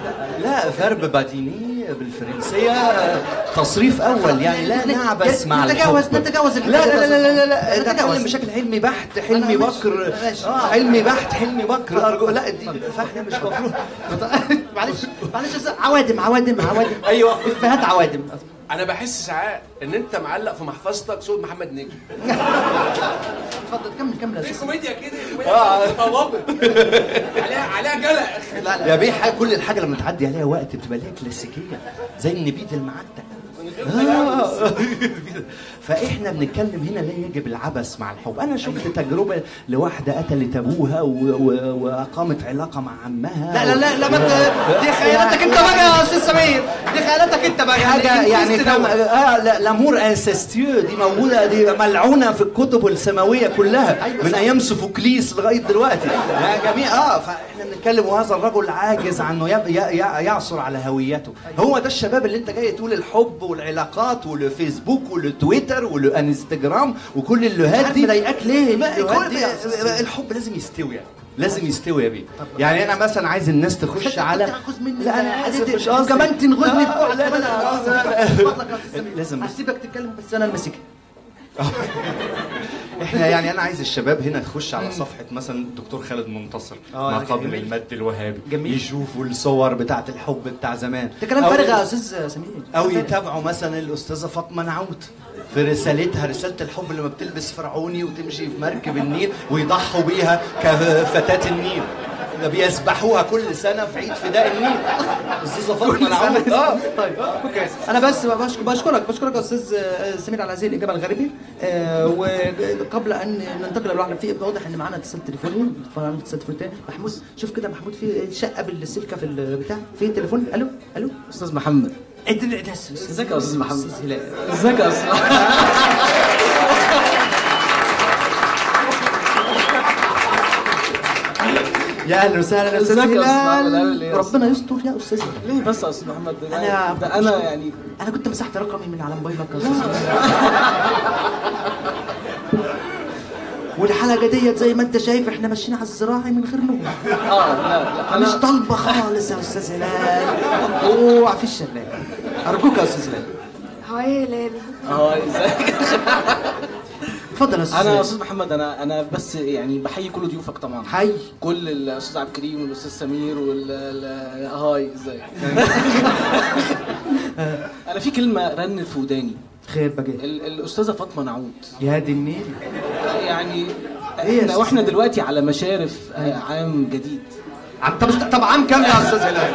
لا verbe badiner بالفرنسية آه، تصريف أول يعني لا نعبث مع نتجاوز. نتجاوز لا لا لا لا لا, لا. نتجاوز. نتكلم بشكل حلمي بحت حلمي. بكر. آه حلمي بحت حلمي بكر أرجو لا دي فاحنا مش مفروض معلش معلش. عوادم عوادم عوادم أيوة. إفيهات عوادم أنا بحس ساعات ان انت معلق في محفظتك صوت محمد نجم. اتفضل كمل كمل أستاذ. كوميديا كده كوميديا متطوبه عليها عليها جلق. لا لا يا بيه كل الحاجة لما تعدي عليها وقت بتبقى ليها كلاسيكية زي النبيذ المعتق. آه. فاحنا بنتكلم هنا لا يجب العبث مع الحب أنا شفت تجربة لواحدة قتلت أبوها. وأقامت علاقة مع عمها لا لا لا لا دي خيالاتك انت بقى يا أستاذ سمير دي خيالاتك انت بقى حاجة يعني كم... آه لا l'amour incestueux دي موجودة دي ملعونة في الكتب السماوية كلها أيوة من. أيام سوفوكليس لغاية دلوقتي يا جميع آه فإحنا بنتكلم وهذا الرجل عاجز عنه. يعثر على هويته هو ده الشباب اللي انت جاي تقول الحب والعلاقات والفيسبوك والتويتر والانستجرام وكل اللهات عارف دي مضايقاك ليه؟ الحب لازم يستوي يعني. لازم يستوي يا بيه يعني أنا مثلا عايز الناس تخش على تاخذ مني لا أنا اسف مش قصدي كمان تنغزني آه، لا لا لا لازم- هسيبك تتكلم بس أنا المسكها إحنا يعني أنا عايز الشباب هنا يخش على صفحة مثلا الدكتور خالد منتصر ما. قبل المد الوهابي. جميل. يشوفوا الصور بتاعة الحب بتاع زمان. ده كلام فارغ يا أستاذ سمير. أو يتابعوا مثلا الأستاذة فاطمة نعوت في رسالتها رسالة الحب لما بتلبس فرعوني وتمشي في مركب النيل ويضحوا بيها كفتاة النيل. ده بيسبحوها كل سنة في عيد فداء النيل. الاستاذه فاطمة نعوت آه. طيب okay. أنا بس بشك- بشكرك بشكرك يا أستاذ آه، سمير على هذه الإجابة الغريبة. آه، وقبل أن ننتقل للواحد في واضح إن معانا اتصال تليفوني. اتصال تليفوني. محمود شوف كده محمود في شقة بالسلكة في البتاع. في تليفون؟ ألو؟ ألو؟ أستاذ محمد. إزيك يا أستاذ محمد. إزيك يا أستاذ يا أهلا وسهلا يا أستاذ هلال؟ إيه؟ ربنا يستر يا أستاذ هلال. ليه بس يا أستاذ محمد ده أنا ده أنا يعني أنا كنت مسحت رقمي من على موبايلك يا أستاذ والحلقة ديت زي ما أنت شايف إحنا ماشيين على الزراعي من غير نور آه لا لا مش طالبة خالص يا أستاذ هلال. اوعى في الشلال أرجوك يا أستاذ هلال. هاي هلال آه ازيك اتفضل يا أستاذ أنا. أستاذ محمد أنا أنا بس يعني بحيي كل ضيوفك طبعا. حي. كل الأستاذ عبد الكريم والأستاذ سمير وال ال- هاي ازيك أنا في كلمة رنت في وداني. خير بقى. ال- الأستاذة فاطمة نعود. يا دي النيل. يعني يا إحنا وإحنا دلوقتي على مشارف آه، عام جديد. طب طب عام كام يا أستاذ هلال؟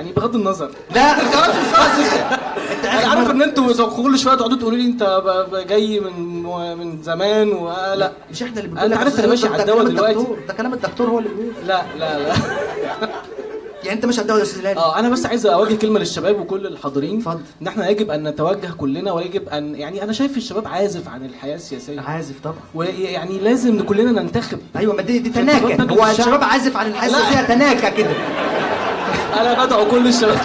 آه، يعني بغض النظر. لا أنت أنا عارف مرة- إن أنتوا كل شوية تقعدوا تقولوا لي أنت جاي من من زمان ولا مش إحنا اللي بنقول لك عارف أنا ماشي على الدواء دلوقتي. ده كلام الدكتور هو اللي بيقول. لا لا لا. يعني أنت مش على الدواء يا أستاذ آه أنا بس عايز اوجه كلمة للشباب وكل الحاضرين. اتفضل. إن إحنا يجب أن نتوجه كلنا ويجب أن يعني أنا شايف الشباب عازف عن الحياة السياسية. عازف طبعا. ويعني لازم كلنا ننتخب. أيوه ما دي دي تناكة. هو. الشباب عازف عن الحاسه لا. فيها تناكة كده. أنا بدعو كل الشباب.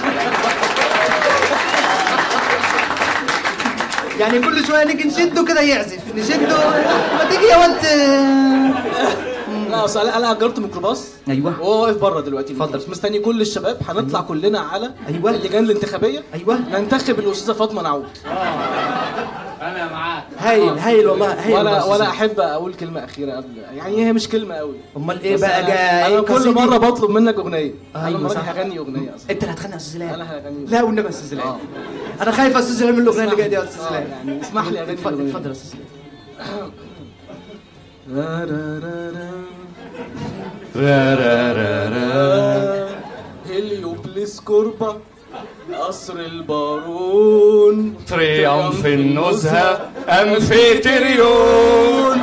يعني كل شوية نيجي نشده كده يعزف. نشده ما تيجي يا واد لا أصل أنا أجرت ميكروباص. أيوه. وهو واقف بره دلوقتي. اتفضل. مستني كل الشباب. هنطلع كلنا على أيوة. اللجان الانتخابية. أيوه. ننتخب الأستاذة فاطمة نعود. هايل هايل والله هايل ولا ولا. أحب أقول كلمة أخيرة قبل. يعني هي مش كلمة قوي. أمال إيه بقى أنا- جاي أنا كل؟ مرة بطلب منك أغنية. أنا المره دي صح. هغني أغنية أصلا. أنت اللي هتغني يا أستاذ هلال أنا هغني لا والنبي يا أستاذ هلال آه. أنا خايف يا أستاذ هلال من الأغنية اللي جاية دي يا أستاذ آه، هلال يعني اسمح لي أغني اتفضل يا أستاذ هلال را را را را. هليوبلس كوربا قصر البارون. تريومف النزهة أنفيتريون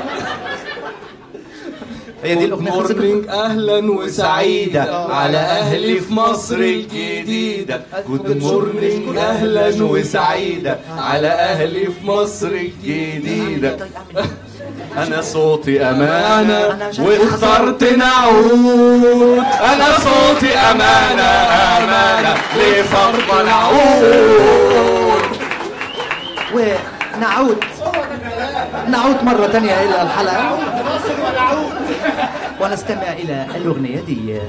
هي دي خلصت؟ morning أهلا وسعيده على أهلي في مصر الجديدة. good morning أهلا وسعيده على أهلي في مصر طيب إيه؟ أنا صوتي أمانة واخترت نعود. أنا صوتي أمانة أمانة لفرق نعود. ونعود. نعود مرة تانية إلى الحلقة. ونستمع إلى الأغنية دي.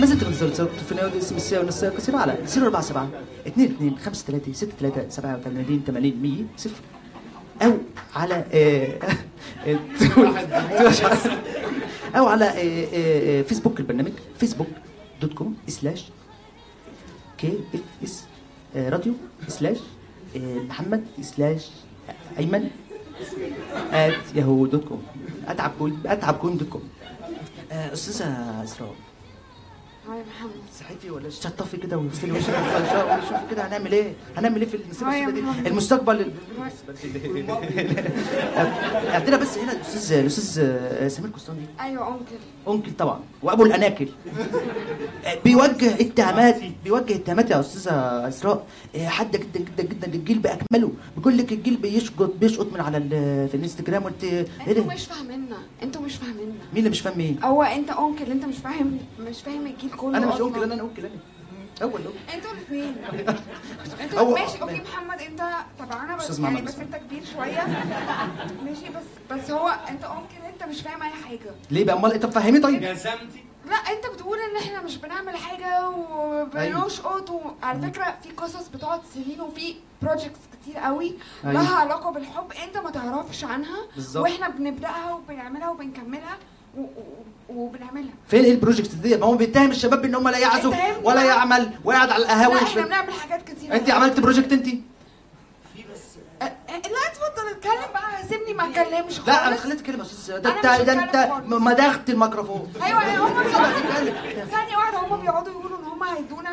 ما زلت بنزل في نادي اسم الساعة ونص قصيرة على 047 22 53 63 87 80 100 صفر. أو على آه، آه، أو على آه، فيسبوك البرنامج فيسبوك دوت كوم سلاش كي اف اس راديو سلاش محمد سلاش ايمن ات ياهو دوت كوم أتعب كوين أتعب كوين دوت كوم أستاذة إسراء محمد. صحيتي ولا شطفي كده وغسلي وشك وشوفي كده هنعمل إيه؟ هنعمل إيه في السوداء دي؟ المستقبل عندنا بس هنا الاستاذ الأستاذ سمير قسطندي أيوه انكل انكل طبعا. وأبو الأناكل. بيوجه اتهامات بيوجه اتهامات يا أستاذة إسراء. حاده جدا جدا جدا للجيل بأكمله. بيقول لك الجيل بيشقط بيشقط من على في الإنستجرام وانت إيه أنتوا؟ مش فاهميننا. أنتوا مش فاهميننا. مين اللي مش فاهم إيه؟ هو أنت انكل أنت مش فاهم مش فاهم الجيل أنا مش. انكل أنا أنا uncle أنا أول أول. أنتوا الاثنين أنتوا ماشي okay محمد أنت تبعنا بس يعني محمد. بس أنت كبير شوية. ماشي بس بس هو أنت uncle أنت مش فاهم أي حاجة. ليه بقى؟ أمال أنت فهمي طيب؟ لا أنت بتقول إن إحنا مش بنعمل حاجة وبنشقط وعلى فكرة في قصص بتقعد سنين وفي projects كتير قوي أيوة. لها علاقة بالحب أنت ما تعرفش عنها. بالظبط. وإحنا بنبدأها وبنعملها وبنكملها. وبنعملها فين إيه ال project دي؟ ما هو بيتهم الشباب بان هم لا يعزف ولا. يعمل وقاعد على القهاوي لا إحنا. بنعمل حاجات كتير انت عملت project انت؟ لا اتفضل اتكلم بقى سيبني ما اتكلمش خالص لا أنا خليت كلمه يا أستاذ ده أنا انت ده انت الميكروفون أيوه هم تتكلم. ثانية واحدة هم بيقعدوا يقولوا هم هيدونا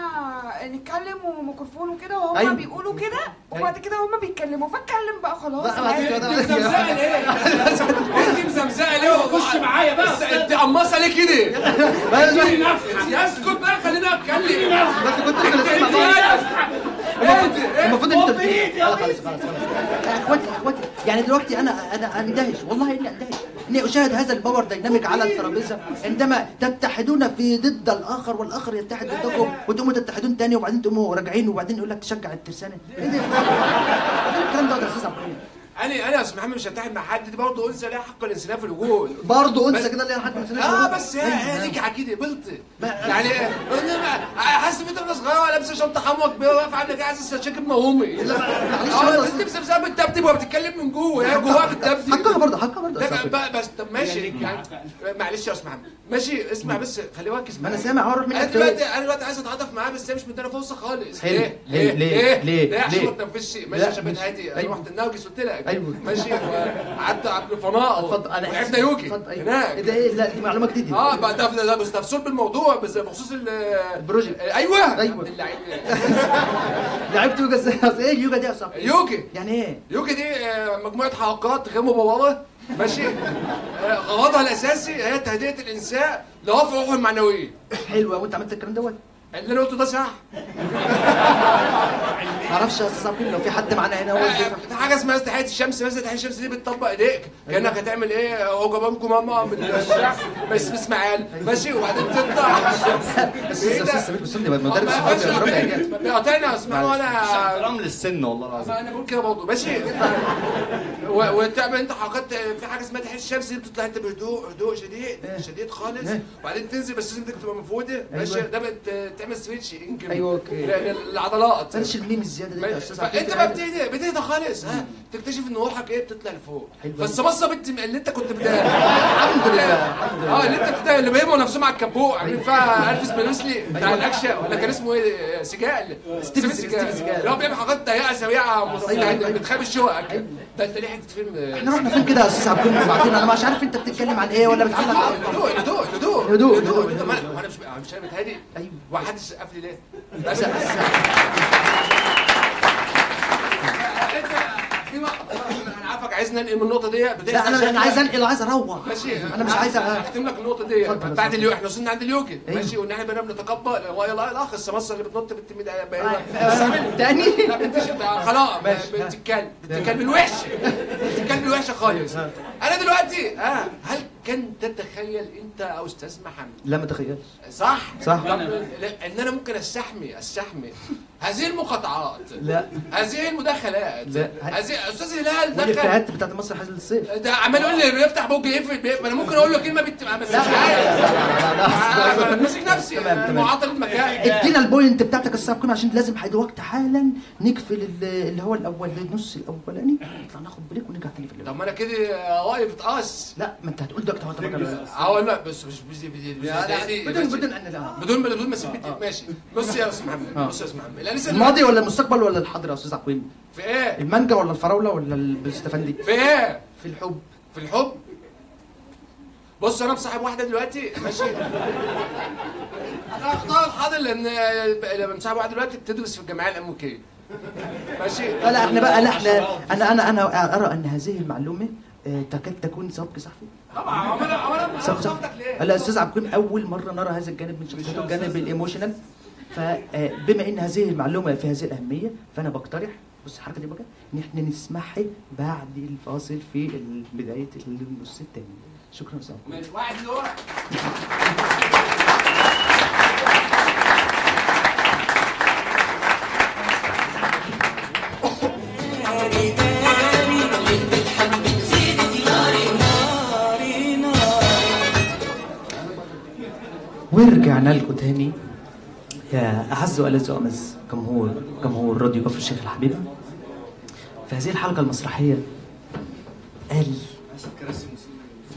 نتكلم وميكروفون وكده وهم أيوة. بيقولوا كده وبعد كده هم بيتكلموا فاتكلم بقى خلاص كده- مزمزقه ليه؟ انت مزمزقه ليه وخش معايا بقى انت قماصه ليه كده؟ اسكت بقى خلينا اتكلم بس كنت انت بعض. المفروض المفروض انت اللي- خلاص خلاص خلاص خلاص. اخواتي اخواتي يعني دلوقتي أنا أنا اندهش. والله إني اندهش. إني أشاهد هذا ال power dynamic على الترابيزة. عندما تتحدون في ضد الآخر والآخر يتحد ضدكم وتقوموا تتحدون تاني وبعدين تقوموا راجعين وبعدين يقول لك تشجع الترسانة. إيه ده؟ الكلام ده يا أستاذ عبد أنا أنا يا أستاذ محمد مش هتحد مع حد دي برضه انثى لها حق الانسانيه في الوجود برضه بس- انثى كده اللي حد من آه بس هي هي ليك كده بلط يعني حاسس بنت وأنا صغيرة لابسة شنطة حمرا كبيرة واقفة عامله كده عايزه تشكل امي معلش آه برضه البنت بس بتدبدب وبتتكلم من جوه هي جواها بتدبدب حقها برضه حقها برضه بس طب ماشي يعني معلش يا أستاذ محمد ماشي اسمع بس خلي ركز ما أنا. سامع أنا منك دلوقتي أنا دلوقتي عايز أتعاطف معاه بس هي مش مدينا فرصة خالص حلو. ليه؟ ليه؟ ليه؟ ليه؟ ليه؟ عشان ليه؟ ما تنفذش ماشي عشان بنت هادي أنا أيوه. رحت النرجس قلت لك أيوه. ماشي وقعدت عبد الفناء اتفضل. أنا ولعبنا يوكي اتفضل، أيوه. هناك. ده إيه لا دي معلومة جديدة. آه بقى ده ده بس تفصيل بالموضوع بس بخصوص ال البروجكت. أيوه. اللعيب لعبت يوجا إزاي؟ إيه اليوجا دي يا صاحبي يوكي يعني إيه؟ يوكي دي آه، مجموعة حلقات غير مبرره ماشي. آه، غرضها الأساسي هي تهدئة الانسان لرفع روحه المعنوية. حلوة وانت عملت الكلام دوت؟ اللي أنا قلته ده صح ما أعرفش يا أستاذ عبد لو في حد معانا هنا هو. في حاجة اسمها تحيه الشمس مثلا تحيه الشمس دي بتطبق إيديك. كأنك هتعمل إيه؟ هو جابانكم ماما من بس بس معال ماشي وبعدين تطلع. بس إيه ده؟ بس بس بس مدرس ما صحابي يا بيقاطعني اسمع وأنا احترام للسن والله العظيم. أنا بقول كده برضه. ماشي. وتعمل أنت حركات في حاجة اسمها تحية الشمس دي بتطلع أنت بهدوء هدوء شديد شديد خالص. إيه. وبعدين تنزل بس لازم تبقى مفروده ماشي. أيوة. ده تعمل سويتش انجل أيوة، أوكي. العضلات. بلاش الميم الزيادة دي يا أستاذ فأنت بقى بتهدى بتهدى خالص ها؟ تكتشف إن روحك إيه؟ بتطلع لفوق. حلو. فالصبصه بنت اللي أنت كنت بت الحمد لله. آه اللي أنت بت... اللي بيهموا نفسهم على الكبوع عاملين فيها ألفيس بنوسلي بتاع الاكشن ولا كان اسمه إيه؟ سجال. سيجال. سجال اللي هو بيعمل حاجات ضيقة سريعة أيوة، يعني أيوة. بتخيب الشقق ده انت ليه حتة فيلم إحنا رحنا فين كده يا أستاذ عبد الله وبعدين أنا مش عارف أنت بتتكلم عن إيه ولا بتعلق على إيه. هدوء هدوء. هدوء هدوء، هدوء. أنا مش مش متهادي أيوه. وحد سقف لي ليه؟ وقت أنا عارفك عايز ننقل من النقطة دي لا أنا أنا عايز أنقل عايز أروح. ماشي. أنا مش عايز اختم لك النقطة دي. اتفضل. اليوم إحنا وصلنا عند اليوجي أيوه. ماشي. وان إحنا بنتقبل راي الله الاخ السمسه اللي بتنط بنت ميد آه، تاني؟ لا بنت شد- خلاص. الكلب الوحشه بنت الكلب الوحشه خالص. أنا دلوقتي آه هل كان تتخيل انت أو أستاذ محمد؟ لا ما تخيلش. صح؟ صح. ان أنا ممكن أستحمي أستحمي. هذه المقاطعات لا هذه المداخلات لا. هذه أستاذ هلال دخل والافيهات بتاعت مصر حزن الصيف ده عمال يقول لي بيفتح بوجه يقفل أنا ممكن أقول له كلمه بت... بس مش لا، لا، عارف لا، لا، لا. آه، ماسك نفسي. معطل المكان ادينا البوينت بتاعتك أستاذ عبد عشان لازم دلوقتي حالا نقفل ال- اللي هو الأول النص الاولاني نطلع ناخد بريك ونرجع تاني في الليل طب ما أنا كده رايي بتقص لا ما انت هتقول هو انت آه لا بس مش بس بدون بدون ان لا بدون بدون ما ماشي بص يا أستاذ محمد آه. بص يا أستاذ محمد الانسه الماضي ولا المستقبل ولا الحاضر يا أستاذ عقيم في إيه؟ المانجا ولا الفراولة ولا الاستفندي في إيه؟ في الحب. في الحب؟ بص أنا مصاحب واحدة دلوقتي ماشي. أنا أختار الحاضر لأن لما مصاحب واحدة دلوقتي بتدرس في الجامعيه الامريكيه ماشي؟ لا إحنا بقى لا إحنا أنا أنا أنا أرى أن هذه المعلومة آه، تكاد تكون سبق صحفي طبعا عمال عمال سبق صفتك صحفي ليه؟ لا أستاذ عبد الكريم أول مرة نرى هذا الجانب من شخصيته الجانب الايموشنال فبما إن هذه المعلومة في هذه الأهمية فأنا بقترح بص الحركة دي بقى إن إحنا نسمعها بعد الفاصل في بداية النص الثاني شكرا. من واحد ورجعنا لكم تاني. أعز وألذ وأمز جمهور جمهور راديو كفر الشيخ الحبيبة. في هذه الحلقة المسرحية قال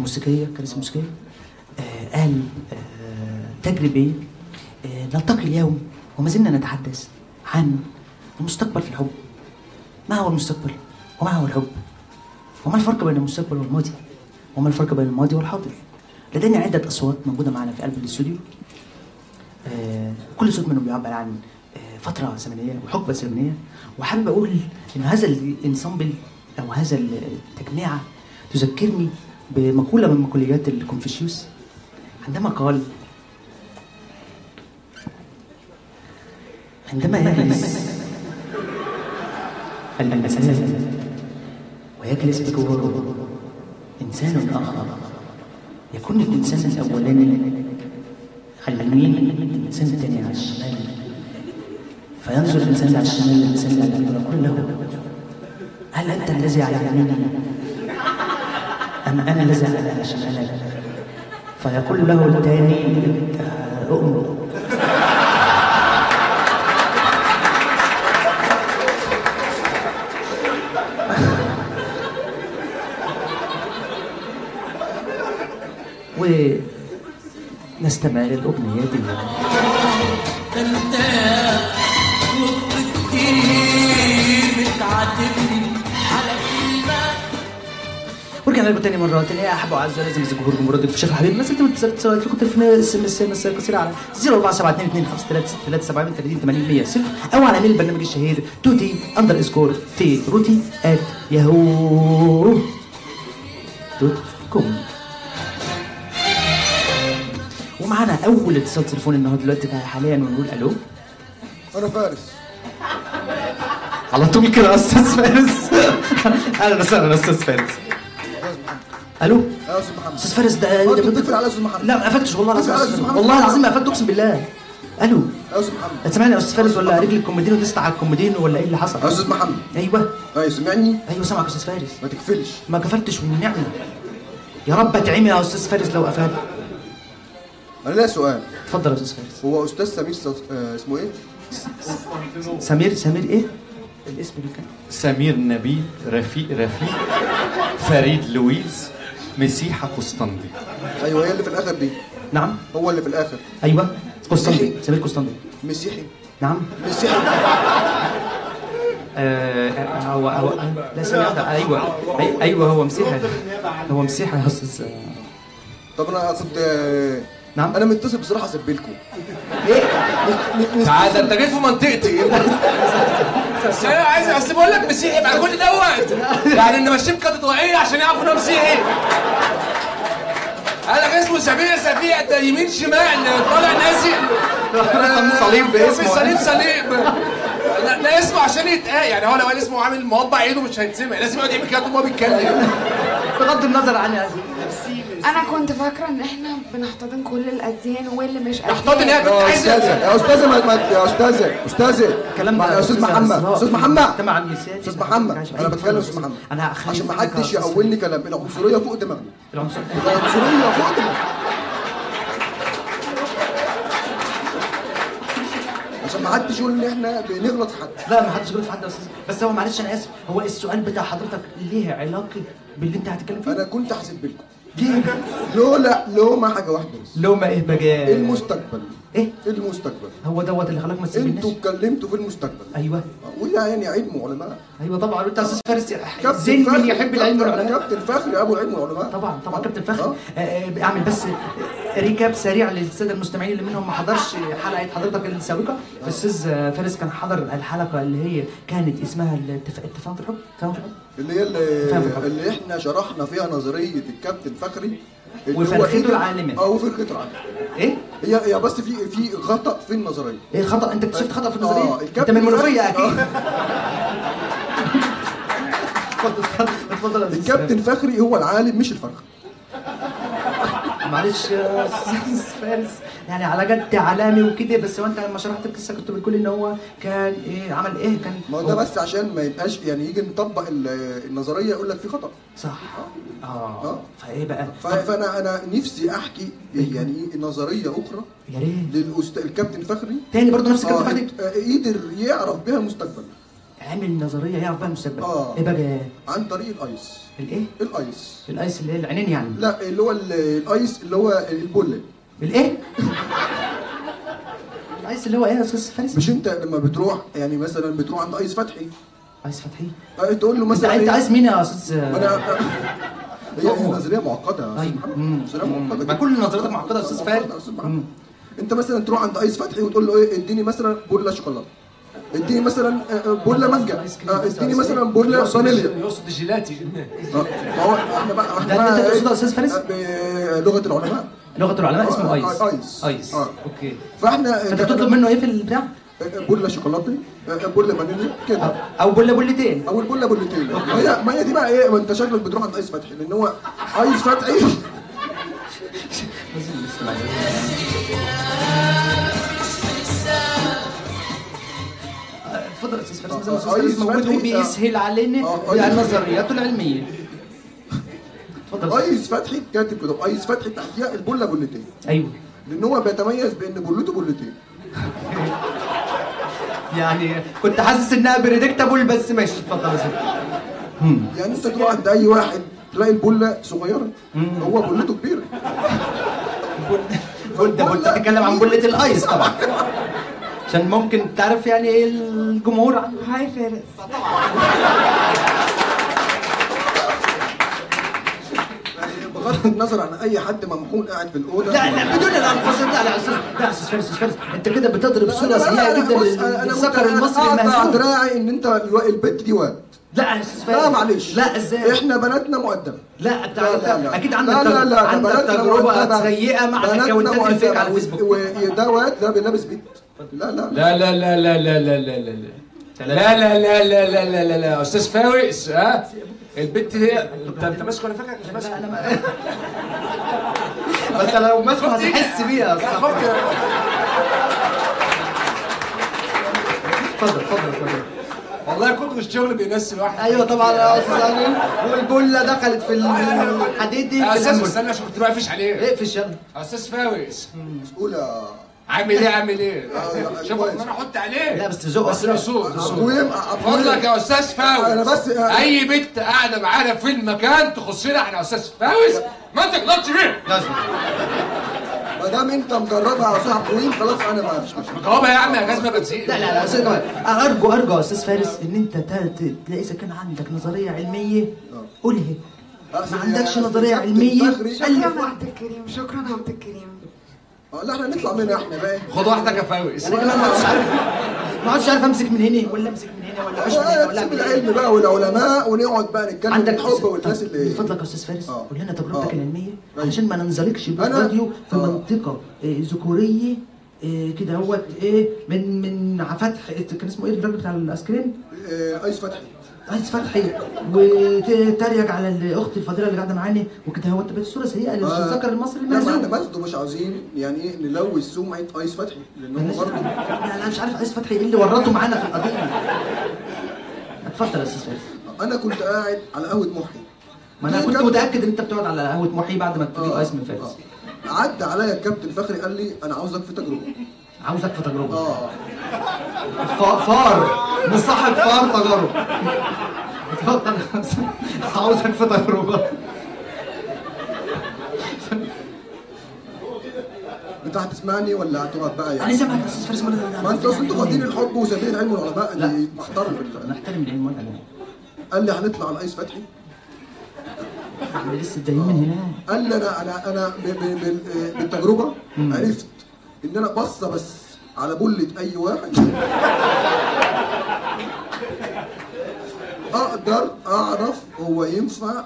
موسيقية كراسي موسيقية آه قال آه تجريبية آه نلتقي اليوم وما زلنا نتحدث عن المستقبل في الحب. ما هو المستقبل؟ وما هو الحب؟ وما الفرق بين المستقبل والماضي؟ وما الفرق بين الماضي والحاضر؟ لدينا عدة أصوات موجودة معنا في قلب الاستوديو. كل صوت منهم بيعبر عن آه، فترة زمنية وحقبة زمنية. وحابب أقول إن هذا الانسامبل أو هذا التجميعة تذكرني بمقولة من مقوليات الكونفوشيوس. عندما قال عندما يجلس الإنسان ويجلس بجواره إنسان آخر يكون الإنسان الأولاني على اليمين الإنسان الثاني على الشمال. فينظر الإنسان اللي على الشمال اللي على اليمين ويقول له هل أنت الذي على يميني؟ أم أنا الذي على شمالك؟ فيقول له الثاني آه، اؤمن ونستمع للأغنية دي ورجعنا لكم تاني مرة تانية يا أحبة وأعزائي لازم يزيد جمهور جمهور الشيخ الحبيب ما زلت متصل لكم تليفون SMS MS قصيرة على 04722533 صفر أو على mail البرنامج الشهير توتي underscore في روتي at Yahoo dot com. ومعانا أول اتصال تليفون النهارده دلوقتي حاليا ونقول ألو. أنا فارس. على طول كده يا أستاذ فارس. أهلا وسهلا يا أستاذ فارس. ألو. يا أستاذ محمد. أستاذ فارس ده أه، أنت بتقفل على أستاذ محمد. لا ما قفلتش والله العظيم. والله العظيم ما قفلت اقسم بالله ألو. يا أستاذ محمد. هتسمعني يا أستاذ فارس ولا رجل الكوميدين وتسمع على الكوميدين ولا إيه اللي حصل؟ يا أستاذ محمد. أيوه. أيوه سمعني أيوه سامعك يا أستاذ فارس. ما تقفلش. ما قفلتش والنعمة. يا رب اتعمي يا أستاذ فارس لو قفلت أنا ليا سؤال. اتفضل يا أستاذ فارس. هو أستاذ سمير ص- آه، اسمه إيه؟ سمير سمير إيه؟ الاسم اللي كان. سمير نبيل رفيق رفيق فريد لويز مسيحة قسطندي أيوه هي اللي في الآخر دي. نعم. هو اللي في الآخر. أيوه. قسطندي سمير قسطندي مسيحي. نعم. مسيحي. آه هو هو لا واحدة أيوه. أيوه هو مسيحي. هو مسيحي يا أستاذ. طب أنا كنت آه، نعم. أنا متصل بصراحة اسبلكم تعال ده أنت جيت في منطقتي. بس أنا عايز أصل بقول لك مسيحي بعد كل دوت يعني إن ماشيين بكده طوعيه عشان يعرفوا ان أنا مسيحي. قال لك اسمه سمير سفيع ده يمين شمال طالع ناسي صليب في صليب صليب. لا, لا اسمه عشان يتقال. يعني هو لو قال اسمه عامل موضع ايده مش هيتسمع. لازم يقعد يعمل كده طول ما هو بيتكلم. بغض النظر عن هذا أنا كنت فاكرة إن إحنا بنحتضن كل الأديان واللي مش احتضن إيه؟ أديان. كنت يا استاذه يا أستاذة ما- ما- يا أستاذة أستاذة. الكلام ده يا أستاذ محمد أستاذ محمد. مجتمع النسائي أستاذ محمد. أنا بتكلم أستاذ محمد. أنا عشان ما حدش يقولني كلام. العنصرية فوق دماغنا العنصر العنصرية فوق دماغنا عشان ما حدش يقول إن إحنا بنغلط في حد. لا ما حدش غلط في حد يا أستاذ. بس هو معلش أنا آسف. هو السؤال بتاع حضرتك ليه علاقة باللي أنت هتتكلم فيه؟ أنا كنت حاسب لكم ليه؟ لو لا لو ما حاجة واحدة بس. لو ما إيه بقى؟ المستقبل. إيه؟ المستقبل. هو دوت اللي خلاك ما تسيبناش؟ أنتوا اتكلمتوا في المستقبل. أيوه. وده يعني علم وعلماء أيوه طبعا. أنت أستاذ فارس كابتن زين فخري من يحب العلم والعلماء؟ كابتن فخري أبو العلم والعلماء. طبعا طبعا. كابتن فخري. آه. آه، آه، أعمل بس ريكاب سريع للسادة المستمعين اللي منهم ما حضرش حلقة حضرتك السابقه الاستاذ فارس كان حضر الحلقة اللي هي كانت اسمها التفاهم في الحب تفاهم في الحب اللي هي اللي. اللي إحنا شرحنا فيها نظرية الكابتن فخري. وفرخته إيه؟ العالمة. آه وفرخته العالمه إيه؟ هي هي بس في في خطأ في النظرية إيه خطأ أنت اكتشفت خطأ في النظرية؟ آه أنت من المنوفية أكيد آه. اتفضل الكابتن فخري هو العالم مش الفرخه معلش يا أستاذ فارس يعني على جد علامي وكده بس هو انت لما شرحت القصة كنت بتقول إن هو كان إيه عمل إيه؟ كان ما هو ده بس عشان ما يبقاش يعني يجي نطبق ال- النظرية يقول لك في خطأ. صح. آه. آه. فإيه بقى؟ فانا أنا نفسي أحكي يعني إيه نظرية أخرى يا ريت. للاستاذ الكابتن فخري. تاني برضه نفس الكابتن آه، فخري؟ ات- آه، قدر يعرف بيها المستقبل. عامل نظرية يعرف بقى المستقبل. آه. إيه بقى؟ عن طريق ال eyes. الإيه؟ ال eyes. ال eyes اللي هي العينين يعني. لا اللي هو ال- ال ice اللي هو البوله الايه؟ ال ice اللي هو إيه يا أستاذ فارس؟ مش انت لما بتروح يعني مثلا بتروح عند أيس فتحي؟ أيس فتحي؟ تقول له مثلا أنت إيه؟ عايز مين يا أستاذ؟ أنا هي نظرية معقدة يا أستاذ مم. نظرية معقدة. كل نظرياتك معقدة يا أستاذ فارس. أنت مثلا تروح عند أيس فتحي وتقول له إيه؟ إديني مثلا بوله شوكولاتة. إديني مثلا آه، آه، بوله مانجا. آه، إديني مثلا. بوله فانيليا. يقصد جيلاتي. ما هو إحنا بقى إحنا ده أنت إيه؟ تقصده يا أستاذ فارس؟ بلغة العلماء. لغة العلماء اسمه آه، ice. آه، ice. ice. آه. okay. فإحنا فأنت بتطلب منه إيه في البتاع بوله شوكولاته آه، بوله فانيليا. كده. أو بوله بولتين أو البوله بولتين. ما هي ما هي دي بقى إيه؟ ما أنت شكلك بتروح عند ايس فتحي لأن هو آيس فتحي. اتفضل أستاذ فارس. آه، آه، موجود فتحي، هو بيسهل علينا آه، يعني نظرياته العلمية. اتفضل. ايس فتحي كاتب كده ايس فتحي تحتيها البوله بولتين أيوه. لأن هو بيتميز بان بولته بولتين يعني كنت حاسس إنها predictable بس ماشي اتفضل يا. يعني أنت تروح عند اي واحد تلاقي البوله صغيرة هو بولته كبيرة. قلت قلت تتكلم عن بله الآيس طبعا. عشان ممكن تعرف يعني إيه الجمهور؟ عنه هاي فارس. بغض النظر عن اي حد ممحون قاعد في الاوضه لا لا بدون الالفاظ لا لا يا أستاذ لا يا أستاذ فارس أستاذ فارس انت كده بتضرب صوره لا، لا، سيئه لا، جدا للذكر المصري المهزوم دراعي ان انت الو- البت دي واد لا يا أستاذ فارس لا معلش لا إزاي إحنا بناتنا مؤدبه لا انت لا لا لا أكيد عندك لا لا لا عندك تجربه. سيئه مع بناتنا الاكونتات الفيك. على الفيسبوك وده واد ده بيلبس بيت لا لا لا لا لا لا لا لا لا لا لا لا لا لا لا لا لا أستاذ فارس ها؟ البت دي انت أنت ماسك ولا فاكر مش ماسك. أنا ما أنت لو ماسكه هتحس بيها اتفضل اتفضل اتفضل. والله كتر الشغل بينسي الواحد. أيوه طبعا يا أستاذ امين والبله دخلت في الحديدي يا في أستاذ الأنبل. استنى عشان كنت بقفش عليه اقفش يلا أستاذ فارس أولى. عامل إيه عامل إيه؟ شوف كويس. أنا أحط عليه. لا بس ذوق بس نصوص ابويا فضلك يا أستاذ فاوز أنا بس- أي بنت قاعدة معانا في المكان تخصنا إحنا يا أستاذ فاوز ما تغلطش فيه ما دام أنت مجربها يا صاحب طويل خلاص أنا ما فيش مشكلة. جوابها يا عم يا جزمة بنزين لا لا لا أرجو أرجو يا أستاذ فارس إن أنت تلاقي إذا كان عندك نظرية علمية قولها. ما عندكش نظرية علمية؟ ألف عبد الكريم شكرا عبد الكريم. لا إحنا نطلع منها إحنا بقى خد واحدك يا فاوز أنا كمان ما عدتش عارف ما عدتش عارف امسك من هنا ولا امسك من هنا ولا مش من هنا ولا إيه. العلم بقى والعلماء ونقعد بقى نتكلم عندك الحب والناس اللي من فضلك يا أستاذ فارس آه. قول لنا تجربتك آه. العلمية أيوة. علشان ما ننزلقش بالراديو في آه. منطقة آه، ذكورية آه، كده هوت إيه من من فتح كان اسمه إيه الراجل بتاع الآيس كريم آه، آيس فتحي عايز فتحي. وتتريق على الأخت الفاضله اللي قاعدة معانا وكده هو بقت الصورة سيئة للذكر المصري لا ما إحنا المهزوم برضه مش عاوزين يعني إيه نلوث سمعه ايس فتحي لأن هو برضه لا لا مش عارف عايز فتحي. إيه اللي ورطه معانا في القضية؟ اتفضل يا أستاذ فارس. أنا كنت قاعد على قهوة محي. ما أنا كنت متأكد إن أنت بتقعد على قهوة محي بعد ما تجيب آيس من فارس. آه. عدى عليا الكابتن فخري قال لي أنا عاوزك في تجربة. عاوزك في تجربة. آه. فا- فار. مصاحب فار تجارب. اتفضل. عاوزك في تجربة. انت هتسمعني ولا هتقعد بقى أنا يعني سامعك يا أستاذ فارس ما أنت أصل أنتوا خاطين الحب وسابين العلم والعلماء. اللي محترم. نحترم العلم والعلم قال لي هنطلع على ايس فتحي. إحنا لسه جايين من هنا قال لي أنا أنا أنا بالتجربة عرفت إن أنا بصه بس على بوله أي واحد. أقدر أعرف هو ينفع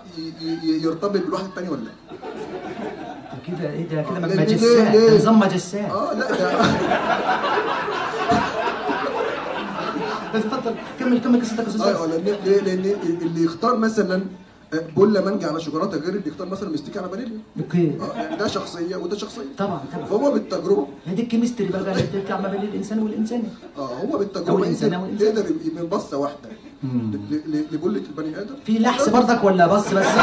يرتبط بالواحد التاني ولا لا. كده إيه ده؟ كده ليه- مجسات نظام مجسات آه لا ده اتفضل كمل كمل قصتك يا أستاذ. ليه؟ لأن اللي يختار مثلا بوله مانجا على شوكولاتة غير اللي يختار مثلا مستيك على فانيليا. okay. آه يعني ده شخصية وده شخصية. طبعا طبعا. فهو بالتجربة. هي دي ال chemistry بقى اللي بتطلع ما بين الإنسان والإنسان. آه هو بالتجربة أو يقدر من بصة واحدة. لبله البني آدم. في لحس برضك ولا بص بس؟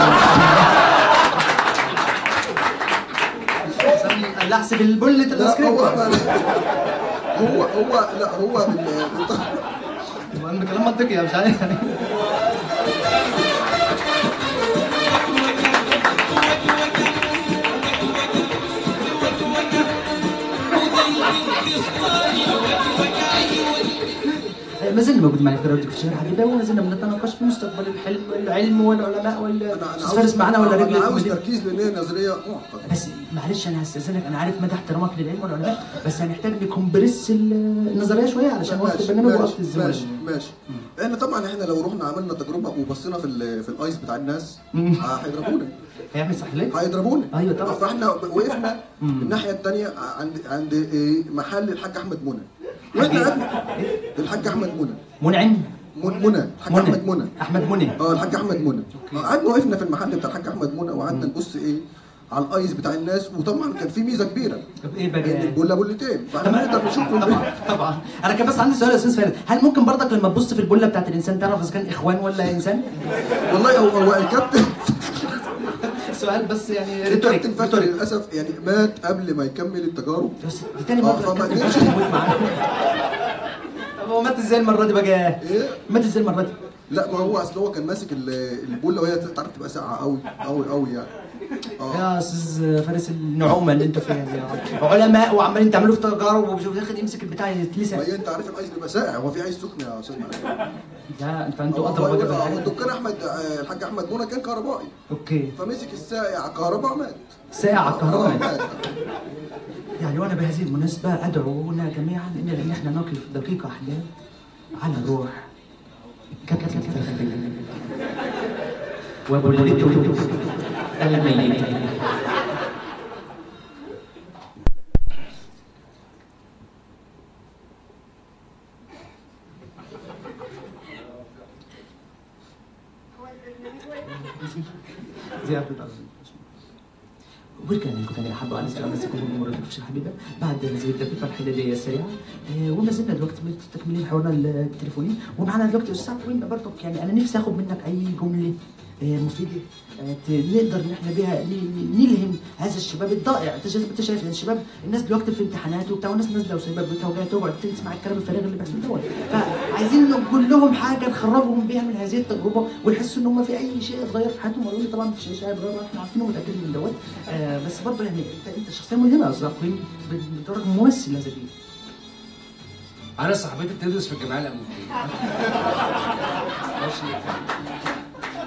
اللحس لا الايس هو هو هو لا هو المهم كلام منطقي مش عارف. ما زلنا موجودين معنا في راديو في الشارع حبيبي وما زلنا بنتناقش في مستقبل الحلم والعلم والعلماء أنا أنا والاستاذ فارس معانا ولا رجل أنا عاوز؟ تركيز لأن هي نظرية معقدة. بس معلش أنا هستأذنك. أنا عارف مدى احترامك للعلم والعلماء بس هنحتاج نكمبرس النظرية شوية علشان وقت البرنامج ماشي الزمن ماشي ماشي. إحنا طبعا إحنا لو رحنا عملنا تجربة وبصينا في في الآيس بتاع الناس. هيضربونا. هيعمل ليه؟ هيضربونا. أيوة طبعا. فإحنا وقفنا الناحية الثانية عند عند إيه، محل الحاج أحمد منى. قعدنا الحاج أحمد منى. منعم؟ من- منى الحاج أحمد منى. أحمد منى. آه الحاج أحمد منى. آه، قعدنا وقفنا في المحل بتاع الحاج أحمد منى وقعدنا نبص إيه على الأيس بتاع الناس. وطبعا كان في ميزة كبيرة. إيه بقى؟ إن البوله بولتين. فاحنا نقدر نشوف طبعا طبعا. أنا كان بس عندي سؤال يا أستاذ فارس هل ممكن برضك لما تبص في البله بتاعت الإنسان تعرف إذا كان إخوان ولا إنسان؟ والله هو الكابتن. سؤال بس يعني ريتوريك ريتوريك للأسف يعني مات قبل ما يكمل التجارب بس دي تاني آه، مره فما الكابتن قدرش. يموت معانا طب هو مات إزاي المرة دي بقى؟ إيه مات إزاي المرة دي؟ لا ما هو أصل هو كان ماسك ال- البوله وهي تعرف تبقى ساقعة قوي قوي قوي يعني. آه. يا أستاذ فارس النعومة اللي أنتوا فيها دي علماء وعمالين تعملوا في تجارب وفي الآخر يمسك البتاع ما يتلسع هي أنت عارف ال ice بيبقى ساقع هو في ice سخن يا أستاذ لا أنت أنتوا أضرب بقى هو. الدكان أحمد آه، الحاج أحمد منى كان كهربائي. أوكي. فمسك الساقع كهرباء مات. ساعة آه، الكهرباء مات. يعني وأنا بهذه المناسبة أدعونا جميعا ان إحنا نقف دقيقة احلام على الروح. وبولدت الميت زيادة العظيم ورجعنا لكم تاني حابة أنا سلام مسكم مرة في الحبيبة. بعد هذه الدقيقة الحدادية السريعة آه، وما زلنا دلوقتي مستكملين حوارنا التليفوني. ومعنا دلوقتي أستاذ وين برضك يعني أنا نفسي آخد منك أي جملة آه، مفيدة. ت- نقدر ان إحنا ن- نلهم هذا الشباب الضائع. أنت شايف أنت شايف الشباب؟ الناس دلوقتي في امتحانات وبتاع والناس نازلة وسايبة بيتها وجايه تقعد تسمع الكلام الفارغ اللي بيحصل دوت. فعايزين نقول لهم حاجة نخرجهم بيها من هذه التجربة ويحسوا إن هم في أي شيء اتغير في حياتهم. قالوا لي طبعا مفيش اي شيء اتغير إحنا عارفين ومتاكدين من دوت. آه بس برضه يعني انت أنت شخصيه ملهمة يا أستاذ بدرجه ممثل لازم أنا صاحبتي بتدرس في الجامعة الامريكيه. ماشي.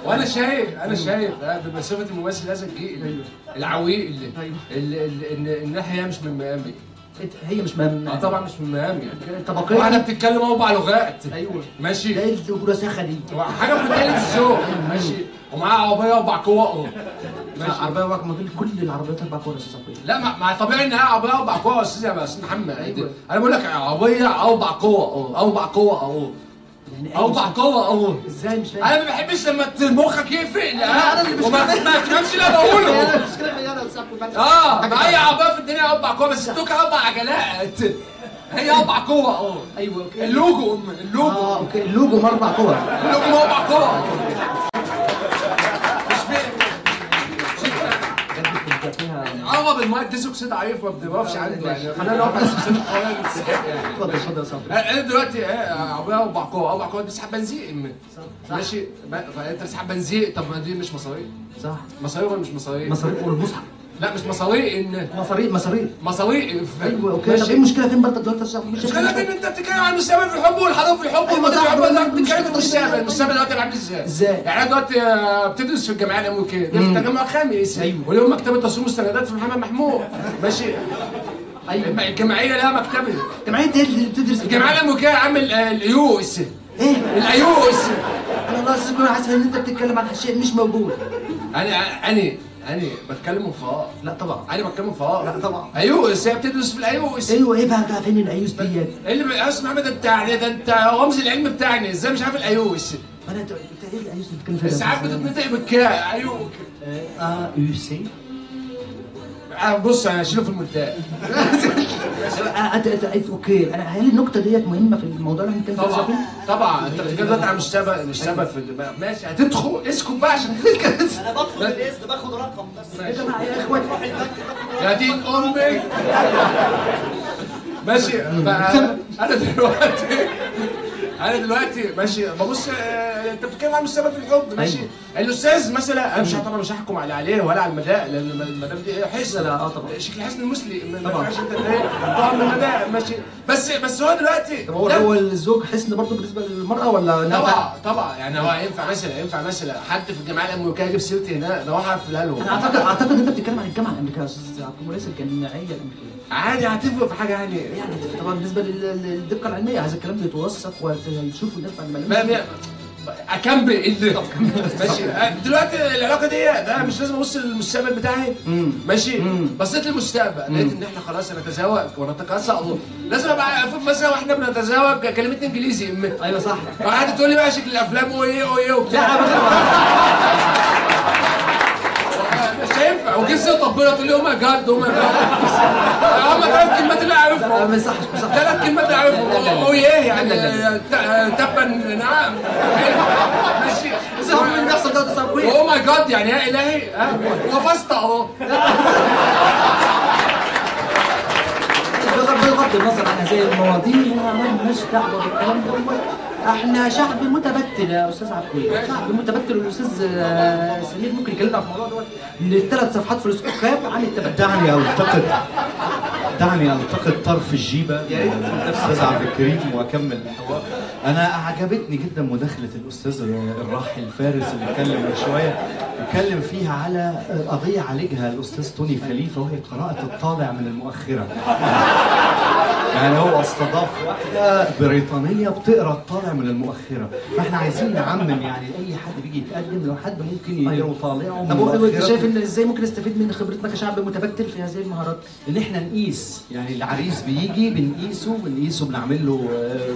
وأنا شايف أنا شايف آه، بصفه الممثل هذا الجيل العويق اللي إن الناحية مش من مقامي هي مش مهم آه طبعا مش من مقامي طبقية. واحدة بتتكلم أربع لغات أيوه. ماشي. ده الرساخه دي حاجة في التالت الذوق ماشي. ومعاها عربية أربع قوة ماشي. عربية واحد ما دول كل العربيات أربع كور يا أستاذ لا ما, طبيعي انها عربية أربع قوة يا أستاذ يا أستاذ محمد. أيوة. أنا بقول لك عربية أربع قوة أربع قوة اهو يعني أي أربع مش- قوة اهو إزاي مش فاهم؟ أنا ما بحبش لما مخك يقفل أنا اللي مش وما فاهم. ما تفهمش اللي أنا بقوله. أنا يا أستاذ قيم. آه اي عربية في الدنيا أربع قوة بس توك أربع عجلات. هي أربع قوة أهو. أيوه أوكي. اللوجو اللوجو. آه أوكي. اللوجو أربع كور اللوجو أربع قوة. عرب المايك ديسوكس ضعيف ما بنقفش عنده يعني. خلينا نقف على سلسله القناه يعني اتفضل اتفضل يا قيم. أنا دلوقتي إيه عربية أربع قوة أربع قوة بتسحب بنزين. ماشي. فأنت بتسحب بنزين. طب ما دي مش مصاريف. صح. مصاريف ولا مش مصاريف؟ مصاريف والمصحف لا مش مصاريف إن مصاريف مصاريف مصاريف أيوه أوكي. طب إيه المشكلة فين برضك دلوقتي؟ مش المشكلة في ان أنت بتتكلم عن المستقبل في الحب والحضاره في الحب أيوة صح، انت بتتكلم في كده. المستقبل المستقبل دلوقتي عامل إزاي؟ إزاي؟ يعني أنا دلوقتي آه، بتدرس في الجامعة الأمريكية. ده في. التجمع الخامس. أيوة. واليوم مكتبة تصوير مستندات في محمد محمود. ماشي. أيوه. الجمعية لها مكتبة. جمعيه إيه اللي بتدرس في الجمعية الأمريكية عامل آه، الأيوس. إيه؟ الأيوس. أنا يا أستاذ قيم حاسس إن أنت بتتكلم عن شيء مش موجود. أنا أنا أنا بتكلم فراغ لا طبعا. أنا بتكلم فراغ لا طبعا. ايوس هي بتدرس في الايوس أيوه إيه بقى بقى فين الايوس ديت؟ إيه اللي اسمع محمد انت يعني ده انت رمز العلم بتاعنا. إزاي مش عارف الايوس أنا انت إيه الايوس اللي بتتكلم فيها؟ ساعات بتتنطق بالكاء أيوه. آه يو سي بص أنا هشيله في المونتاج انت انت انت- أوكي. أنا هل النقطة ديت مهمة في الموضوع اللي فيه طبعا طبعا. أنت بتتكلم دلوقتي عن مستقبل مستقبل في الدماغ ماشي هتدخل اسكت بقى عشان أنا بدخل الاذن باخد رقم بس. يا جماعة يا إخوان. يا دين أمك ماشي بقى أنا دلوقتي أنا دلوقتي ماشي ببص آه، انت بتتكلم عن مستقبل في الحب ماشي؟ الأستاذ مثلا أنا مش طبعا مش هحكم على عليه ولا على المدى لأن المدام دي حسن. لا، آه طبعا. شكل حسن ما طبعا. أنت طبعا المدى ماشي؟ بس بس هو دلوقتي طب هو هو الزوج حسن برضه بالنسبة للمرأة ولا؟ طبعا طبعا. يعني هو ينفع مثلا ينفع مثلا حد في الجامعة الامريكيه يجيب سيرتي هنا ده واحد في أنا لهم أعتقد اعتقد أنت بتتكلم عن الجامعة الامريكيه يا أستاذ عبد المريس الجامعيه الامريكيه عادي هتفرق في حاجة يعني. يعني طبعا بالنسبة لل- للدقة العلمية. هذا الكلام بيتوثق ويشوفوا الناس بعد ما أكمل. اللي؟ ماشي. دلوقتي العلاقة دي ده مش لازم أبص للمستقبل بتاعي. ماشي. بصيت للمستقبل لقيت إن إحنا خلاص نتزوج ونتكاثر لازم أبقى افهم مثلا وإحنا بنتزوج كلمتني إنجليزي. أيوه صح. وقعدت تقول لي بقى شكل الأفلام وإيه وإيه وبتاع. سيره ربنا تقول لي oh my God oh my God هم ثلاث كلمات اللي اعرفهم ما يصحش ثلاث كلمات اللي اعرفهم أو إيه يعني تبا نعم. ماشي. بس هو اللي بيحصل ده تصوير oh my God يعني يا إلهي. وفزت أهو. بغض النظر عن هذه المواضيع ما لناش دعوه بالكلام ده. إحنا شعب متبتل يا أستاذ عبد شعب متبتل. والأستاذ آه، سمير ممكن يكلمنا في الموضوع دوت. ان الثلاث صفحات في الاسكاب عن التبتل دعني التقط دعني التقط طرف الجيبة. الاستاذ عبد الكريم وأكمل الحوار أنا عجبتني جدا مداخلة الأستاذ الراحل فارس اللي اتكلم من شوية. اتكلم فيها على قضية عالجها الأستاذ توني خليفة وهي قراءة الطالع من المؤخرة. يعني هو استضاف واحدة بريطانية بتقرأ الطالع من المؤخرة. فإحنا عايزين نعمم يعني أي حد بيجي يتقدم لو حد ممكن يقرا طالعه من طب انت. شايف إن إزاي ممكن نستفيد من خبرتنا كشعب متبتل في هذه المهارات؟ إن إحنا نقيس يعني العريس بيجي بنقيسه بنقيسه بنعمل له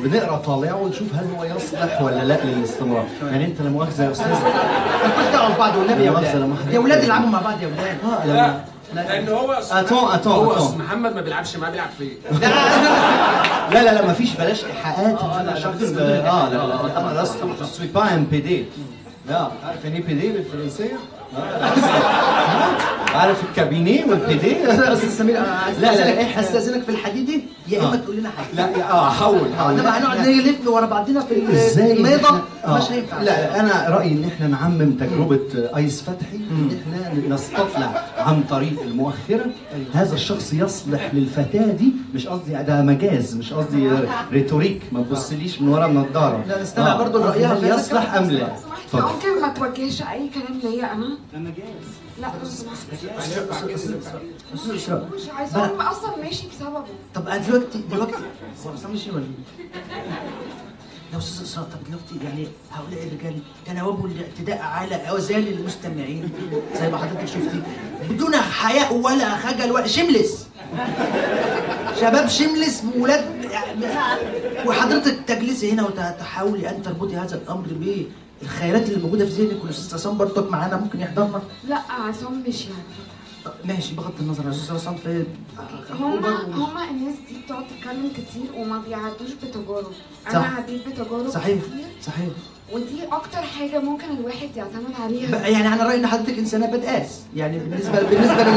بنقرأ طالعه ونشوف هل هو يصلح ولا لأ للاستمرار. يعني أنت لا مؤاخذة يا أستاذ. مالكوش دعوه ببعض والنبي يا ولاد. يا ولاد العبوا مع بعض يا ولاد آه لأن هو اتون اتون هو اتون محمد ما بيلعبش معاه بيلعب فين لا لا لا ما فيش بلاش إيحاءات. آه لا شخص آه لا لا أنا لست je suis pas un PD لا عارف يعني إيه بي دي بالفرنسيه؟ آه. عارف الكابينيه والبيدي أستاذ سمير لا، لا، إحنا- استاذنك في الحديدي يا إما آه. تقول لنا حاجة. لا آه حول حول انما هنقعد نلف ورا بعضنا في الميضة؟ إحنا- آه. مش هينفع. لا أنا رأيي إن إحنا نعمم تجربة آيس فتحي إن إحنا نستطلع عن طريق المؤخرة. هذا الشخص يصلح للفتاة دي مش قصدي ده مجاز مش قصدي ريتوريك ما تبصليش من ورا النضاره لا، نستمع في هل هذا يصلح أم لا؟ سمحت ممكن ما توجهش أي كلام ليا أنا؟ لا لو سمحت أستاذ اسراء مش عايزه أصلا ماشي بسببه. طب أنا دلوقتي دلوقتي. هو أصلاً مش ولا إيه؟ يا أستاذ اسراء طب دلوقتي يعني هؤلاء الرجال تناوبوا الاعتداء على أوزان المستمعين زي ما حضرتك شفتي بدون حياء ولا خجل ولا شملس. شباب شملس ولاد وحضرتك تجلسي هنا وتحاولي أن تربطي هذا الأمر بالخيالات اللي موجودة في ذهنك والأستاذ عصام برضك معانا ممكن يحضرنا لا عصام مش يعني ماشي بغض النظر يا أستاذ عصام في هما هما الناس دي بتقعد تتكلم كتير وما بيعدوش بتجارب. أنا عديت بتجارب صحيح كتير. صحيح. ودي أكتر حاجة ممكن الواحد يعتمد عليها. يعني أنا رايي إن حضرتك انسانه بدقاس يعني بالنسبة بالنسبة للي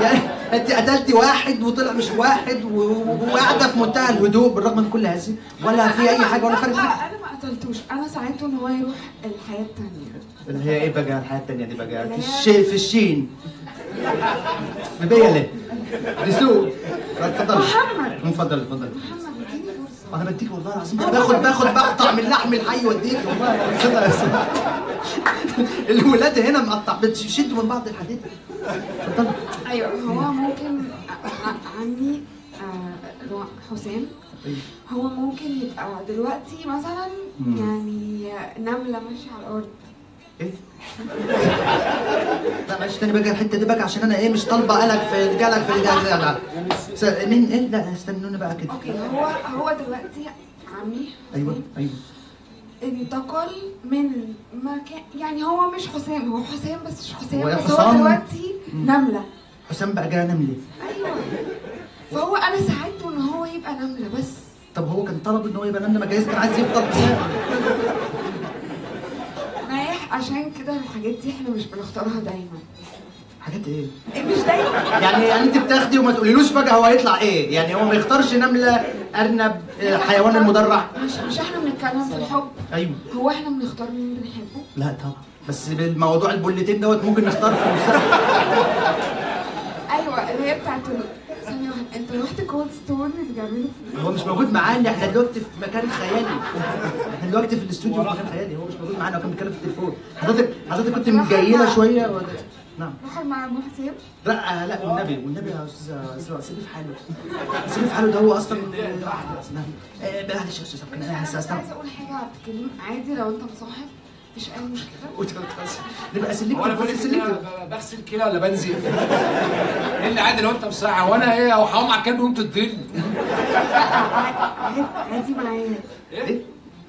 يعني أنت قتلتي واحد وطلع مش واحد وقاعده في منتهى الهدوء بالرغم من كل هذه. ولا في أي حاجة ولا فرق أنا ما قتلتوش. أنا ساعدته إن هو يروح الحياة التانية. اللي هي إيه بقى؟ الحياة الثانية دي بقى. في الشين في الشين. مبيله رسول اتفضل. محمد. اتفضل اتفضل. محمد. أنا بديك والله العظيم. باخد باخد بقطع من لحم الحي واديك. والله الولاد هنا مقطع. بتشدوا من بعض الحديد اتفضل. أيوه هو ممكن عمي آه، حسام. هو ممكن يبقى دلوقتي مثلا يعني نملة ماشية على الأرض. إيه؟ لا معلش تاني بقى الحته دي بقى عشان أنا إيه مش طالبة قلق في جالك في لا س- مين؟ إيه؟ لا استنوني بقى كده. أوكي هو هو دلوقتي عمي أيوه أيوه. انتقل من مكان يعني هو مش حسام هو حسام بس مش حسام هو بس هو. دلوقتي نملة. حسام بقى جاي نملة. أيوه. فهو أنا ساعدته إن هو يبقى نملة بس. طب هو كان طلب إن هو يبقى نملة؟ ما جايز كان عايز يفضل عشان كده الحاجات دي إحنا مش بنختارها دايما. حاجات إيه؟ إيه مش دايما. يعني يعني انت بتاخدي وما تقوليلوش بقى هو هيطلع إيه؟ يعني هو ما يختارش نملة أرنب آه، حيوان المدرع. مش مش إحنا بنتكلم في الحب. أيوه. هو إحنا بنختار مين بنحبه؟ لا طبعا. بس بالموضوع البولتين دوت ممكن نختار في المستقبل. أيوه اللي هي بتاعت انت رحت كولد ستون بتعمله في هو مش موجود معانا إحنا دلوقتي في مكان خيالي. إحنا دلوقتي في الاستوديو في مكان خيالي. هو مش موجود معانا هو كان بيتكلم في التليفون. حضرتك حضرتك كنت مجيلة شوية ولا؟ نعم. نخرج مع ابو حسام لا لا والنبي والنبي يا أستاذ اسراء سيبيه في حاله. سيبيه في حاله ده هو أصلا نعم. آه، معلش يا أستاذ أنا عايزة أقول حاجة الكريم عادي لو أنت مصاحب مفيش أي مشكلة. نبقى سلكت هو أنا بس فاكر سلكت بغسل كلى ولا بنزل؟ إيه اللي عادي لو أنت مساعة وأنا إيه؟ أو حرام على الكلب وأنت تدل عادي عادي معايا. إيه؟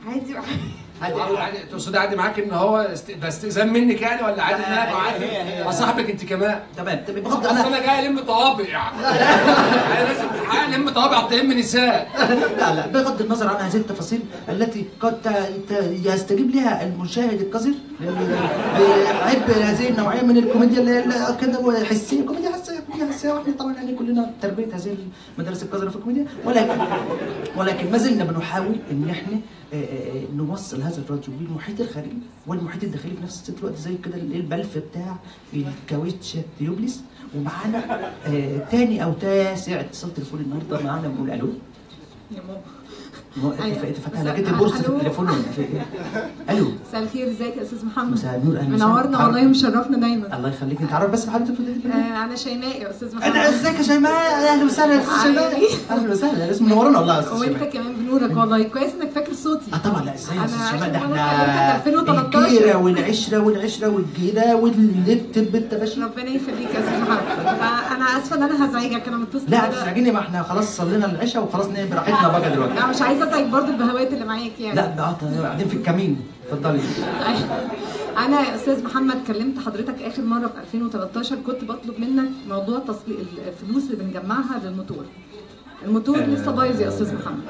عادي معايا. عادي. عادي. تقصدي عادي معاك إن هو است... ده استئذان منك يعني ولا عادي ان أنا معاك؟ اصاحبك أنت كمان. تمام تمام. بغض أنا أنا جاي ألم طوابع أنا لازم ألم طوابع تلم نساء لا لا. بغض النظر عن هذه التفاصيل التي قد ت- ت- يستجيب لها المشاهد القذر. بحب هذه النوعية من الكوميديا اللي اللي كده حسيه كوميديا حسيه كوميديا حسيه وإحنا طبعا يعني كلنا تربية هذه المدارس القذره في الكوميديا ولكن ولكن ما زلنا بنحاول إن إحنا آه، آه، نوصل هذا الراديو للمحيط الخارجي والمحيط الداخلي في نفس الوقت زي كده ال- البلف بتاع الكاوتش tubeless ومعانا آه، تاني أو تاسع اتصال تليفوني النهارده معانا بنقول ألو يا ماما. انت مساء- لقيت البورصة في. التليفون ولا إيه؟ ألو؟ مساء الخير إزيك يا أستاذ محمد؟ مساء النور أهلا. منورنا والله ومشرفنا دايما. الله يخليك. أنت عارف بس بحضرتك في آه أنا شيماء يا أستاذ محمد. أنا إزيك يا شيماء؟ أهلا وسهلا. يا أستاذ شيماء؟ أهلا وسهلا. لازم منورانا والله يا أستاذ وانت كمان بنورك والله. كويس إنك فاكر صوتي. آه طبعا. لا إزاي يا أستاذ شيماء؟ ده إحنا أنا كنت 2013. الجيره والعشرة والعشرة والجيرة واللت باشا ربنا يخليك يا أستاذ محمد. أنا أسفة إن أنا هزعجك. أنا متصلة لا كده. تزعجني ما إحنا خلاص صلينا العشاء وخلاص براحتنا بقى دلوقتي. لا مش عايزة ازعج برضه البهوات اللي معاك يعني. لا بقى قاعدين في الكمين. اتفضلي. أنا يا أستاذ محمد كلمت حضرتك آخر مرة في 2013 كنت بطلب منك موضوع تصليح الفلوس اللي بنجمعها للموتور. الموتور لسه بايظ يا أستاذ محمد.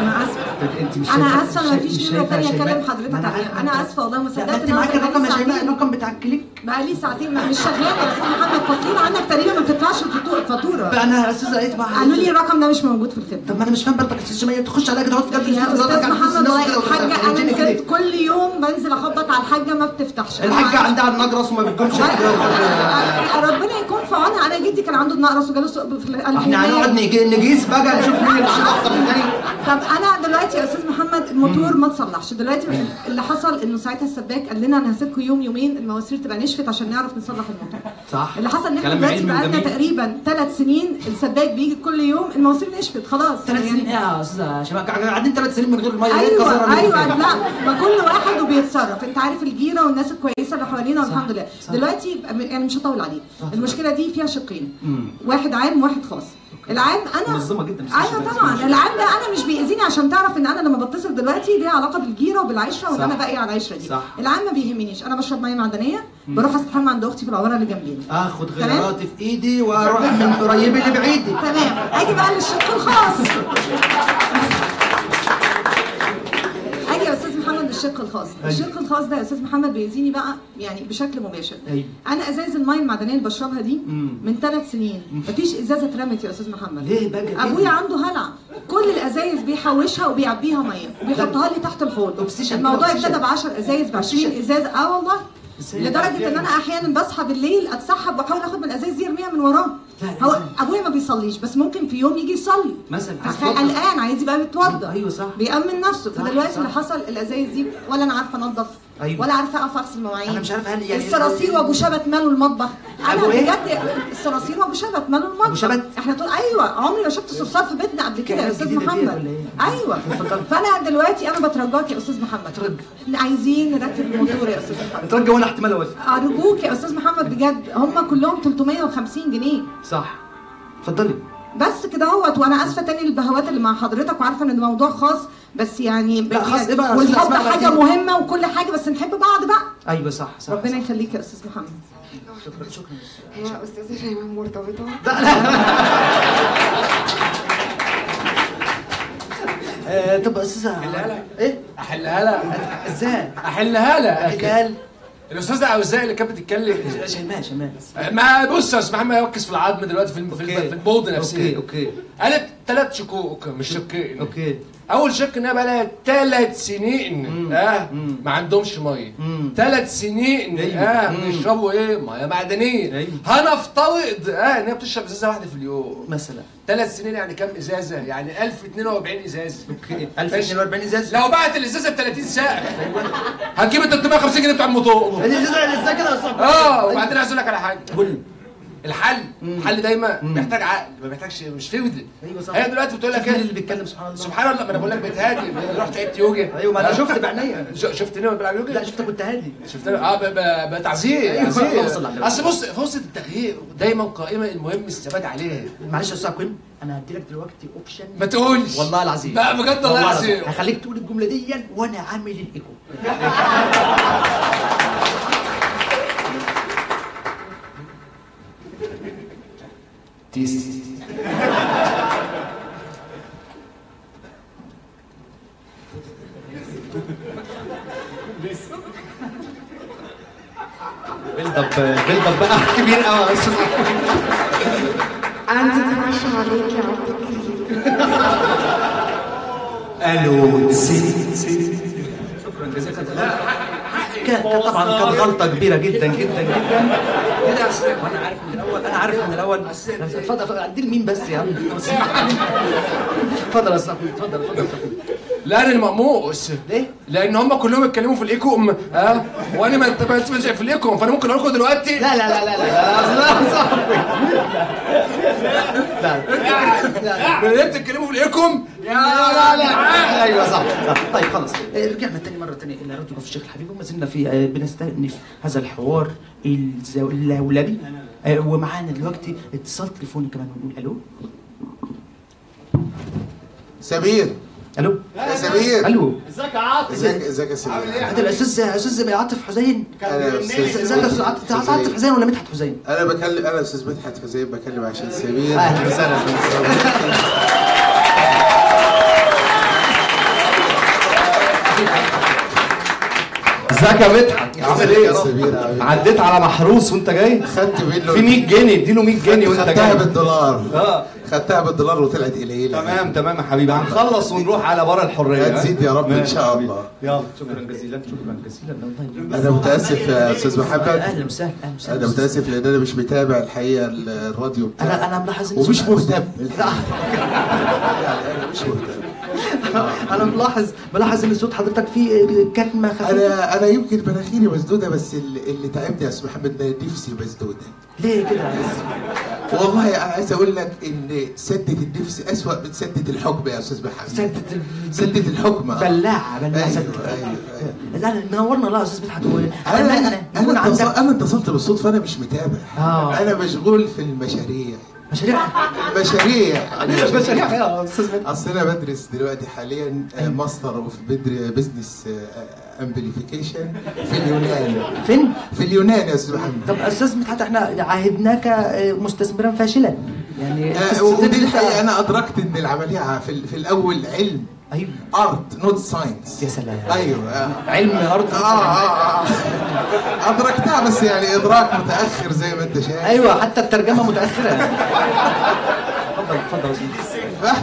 أنا آسفة. مش أنا آسفة أنا مفيش يا ثانية؟ أكلم حضرتك عليها. أنا آسفة والله ما صدقت أنت معاك الرقم يا شيماء ساعتين- الرقم بتاع الكليك؟ بقالي ساعتين ما- مش شغال يا أستاذ محمد. فاصلين عنك تقريبا ما بتدفعش الفاتورة. أنا يا أستاذ لقيت مع قالوا لي الرقم ده مش موجود في الخدمة. طب ما أنا مش فاهم برضك يا أستاذ شيماء تخش عليا كده تقعد جنب يا أستاذ محمد الحاجة أنا. نزلت كل يوم بنزل أخبط على الحاجة ما بتفتحش. الحاجة. عندها النجرس وما بتجيبش ربنا يكون في عونها. أنا جدي كان عنده نقرس وجاله في القلب. إحنا هنقعد نجي- نجيس بقى نشوف مين اللي عنده أكتر من الثاني طب أنا دلوقتي يا أستاذ محمد الموتور ما تصلحش دلوقتي اللي حصل إنه ساعتها السباك قال لنا أنا هسيبكم يوم يومين المواسير تبقى نشفت عشان نعرف نصلح الموتور. صح. اللي حصل إن إحنا دلوقتي بقالنا وجميل. تقريبا ثلاث سنين السباك بيجي كل يوم المواسير نشفت خلاص. ثلاث سنين. إيه يا أستاذ شباب قاعدين ثلاث سنين من غير مية إيه أيوه أيوه؟ لا ما كل واحد وبيتصرف. أنت عارف الجيرة والناس الكويسة اللي حوالينا والحمد لله. صح. دلوقتي يعني مش هطول عليك. المشكلة دي فيها شقين. واحد عام وواحد خاص. العام أنا منظمة جدا أيوه طبعا. العام ده أنا مش بيأذيني عشان تعرف إن أنا لما بتصل دلوقتي ليه علاقة بالجيرة وبالعشرة وإن. أنا باقي على العشرة دي. صح. العام ما بيهمنيش. أنا بشرب مية معدنية بروح أستحمى عند أختي في العماره اللي جنبينا آخد؟ غيراتي في إيدي وأروح من قريب لبعيد تمام. أجي بقى للشق الخاص. للشق الخاص. الشق الخاص ده يا أستاذ محمد بيأذيني بقى يعني بشكل مباشر. أيوه. أنا ازاز الميه المعدنيه اللي بشربها دي مم. من ثلاث سنين. مفيش إزازة اترمت يا أستاذ محمد. ليه بقى؟ أبويا عنده هلع. كل الأزايز بيحوشها وبيعبيها مية. وبيحطها لي تحت الحوض. الموضوع ابتدى ب 10 أزايز ب 20 إزاز. آه والله؟ لدرجة إن أنا أحيانا بصحى بالليل أتسحب واحاول آخد من الأزايز دي أرميها من وراه. هو؟ أبويا ما بيصليش بس ممكن في يوم يجي يصلي. مثلا قلقان عايز يبقى بيتوضى أيوه صح. بيأمن نفسه. فدلوقتي. اللي حصل الازايز دي ولا أنا عارفة أنضف. أيوة. ولا عارفة أقف أغسل مواعين. أنا مش عارف هل يعني الصراصير وأبو شبت مالوا المطبخ. أنا إيه؟ بجد الصراصير وأبو شبت مالوا المطبخ. أبو شبت؟ إحنا طول أيوه عمري ما شفت صرصار في بيتنا قبل كده يا أستاذ محمد. إيه؟ أيوه. فأنا دلوقتي أنا بترجاك يا أستاذ محمد. اترجى. عايزين نركب الموتور يا أستاذ محمد. اترجى وأنا احتمال أوافق. أرجوك يا أستاذ محمد بجد. هم كلهم 350 جنيه. صح. اتفضلي. بس كده أهوت وأنا آسفة تاني للبهوات اللي مع حضرتك وعارفة إن الموضوع خاص. بس يعني لا، خاص إيه بقى يا والحب حاجة؟ مهمة وكل حاجة بس نحب بعض بقى. أيوه صح صح ربنا. يخليك يا أستاذ محمد. شكرا شكرا. هي أستاذة شيماء مرتبطة. آه، طب يا أستاذة أحلها لك. إيه؟ أحلها لها إزاي؟ أحلها لها قال الأستاذة اوزاء اللي كانت بتتكلم. شيماء شيماء. ما بص يا أستاذ محمد يركز في العظم دلوقتي في في, البوض نفسها. okay okay. قالت ثلاث شكوك مش شكين. okay. أول شك إنها بقى لها ثلاث سنين. آه. ما عندهمش ميه. ثلاث سنين. أيوة. آه. بيشربوا إيه؟ مية معدنيه أيوة. هنفترض آه ان هي بتشرب إزازة واحدة في اليوم. مثلا. ثلاث سنين يعني كام إزازة؟ يعني 1042 ازازه okay. 1042 إزاز؟ لو بعت الإزازة ب 30 ساعه هتجيب ال 350 جنيه بتوع الموتور. الازازه إزاي كده يا صاحبي. آه وبعدين عايز أقول لك على حاجة. قول الحل. الحل دايما محتاج عقل ما محتاجش مش فوضى أيوه صح. هي دلوقتي بتقول لك اللي بيتكلم سبحان الله. سبحان الله ما أنا بقول لك بتهادي. رحت لعبت يوجا أيوه ما أنا شفت بعينيا. ش- شفتني وأنا بلعب يوجا لا شفتك كنت هادي شفت آه ب- ب- بتعزير أيوة، النبي. أصل بص فرصة التغيير دايما قائمة المهم الثبات عليها. معلش يا أستاذ كوين أنا هدي لك دلوقتي option ما تقولش. والله العظيم. لا بجد والله العظيم. هخليك تقول الجملة دي وأنا عامل الإيكو. تيس build up build up بقى كبير قوي يا أستاذ عندي crush عليك يا عبد الكريم. ألو شكرا جزاك الله كان كان طبعا كانت غلطة كبيرة جدا جدا جدا. كده وأنا عارف من الأول أنا عارف من الأول. اتفضل اتفضل ادي لمين بس يا عم؟ اتفضل يا أستاذ اتفضل اتفضل. لا أنا المقموس ليه؟ لأن هم كلهم اتكلموا في الايكوم آه وأنا ما اتبعتش في الايكوم فانا ممكن أقول لكم دلوقتي لا لا لا لا لا لا لا صاحبي لا لا اللي بتتكلموا في الايكوم يا لا لا أيوه صح طيب خلاص آه، رجعنا تاني مره تانية إلى راديو كفر الشيخ الحبيب وما زلنا في آه، بنستأنف هذا الحوار اللولبي آه، ومعانا دلوقتي اتصال تليفوني كمان ونقول ألو سمير ألو؟ يا سمير. ألو؟ إزيك يا عاطف؟ ازيك إزيك يا سمير. هذا الأستاذ أستاذ عاطف حسين. أنا إزيك يا أستاذ أستاذ عاطف؟ عاطف حسين. ولا مدحت حسين؟ أنا بكلم أنا أستاذ مدحت حسين بكلم عشان سمير. أهلا يا مدحت. عامل إيه؟ عديت على محروس وانت جاي؟ خدت منه في 100 جنيه اديله 100 جنيه وانت خدتها جاي. بالدولار. آه. خدتها بالدولار وطلعت قليله تمام تمام يا حبيبي. هنخلص ونروح على بر الحرية. هتزيد يا رب إن شاء. الله. يلا. شكرا جزيلا شكرا جزيلا. أنا متأسف يا أستاذ محمد. أهلا وسهلا أهلا وسهلا. أنا متأسف لأن أنا مش متابع الحقيقة الراديو بتاعك أنا أنا ملاحظ ومش مهتم. لا. يعني أنا مش مهتم. أنا ملاحظ ملاحظ إن صوت حضرتك فيه كتمة خفيفة. أنا أنا يمكن مناخيري مسدودة بس اللي, تعبني يا أستاذ محمد نفسي مسدودة. ليه كده والله أنا عايز أقول لك إن سدة النفس أسوأ من سدة الحكم يا أستاذ محمد. سدة ال- سدة الحكم آه. بلاعة بلاعة أيوه سدة. أيوه أيوه. لا لا منورنا الله يا أستاذ مدحت أنا أنا اتصلت بالصدفه أنا مش متابع. آه. أنا مشغول في المشاريع. مشاريع. مشاريع. مشاريع يا أستاذ أصل أنا بدرس دلوقتي حاليا master of business amplification في اليونان. فين؟ في اليونان يا أستاذ محمد. طب أستاذ مدحت إحنا عاهدناك آه، مستثمرا فاشلا. يعني آه، ودي الحقيقة أنا أدركت إن العملية في, في الأول علم. أيوه art not science يا سلام. أيوه. آه. علم ارض آه, آه, آه. أدركتها بس يعني إدراك متأخر زي ما أنت شايف. أيوه حتى الترجمة متأخرة. اتفضل اتفضل ف-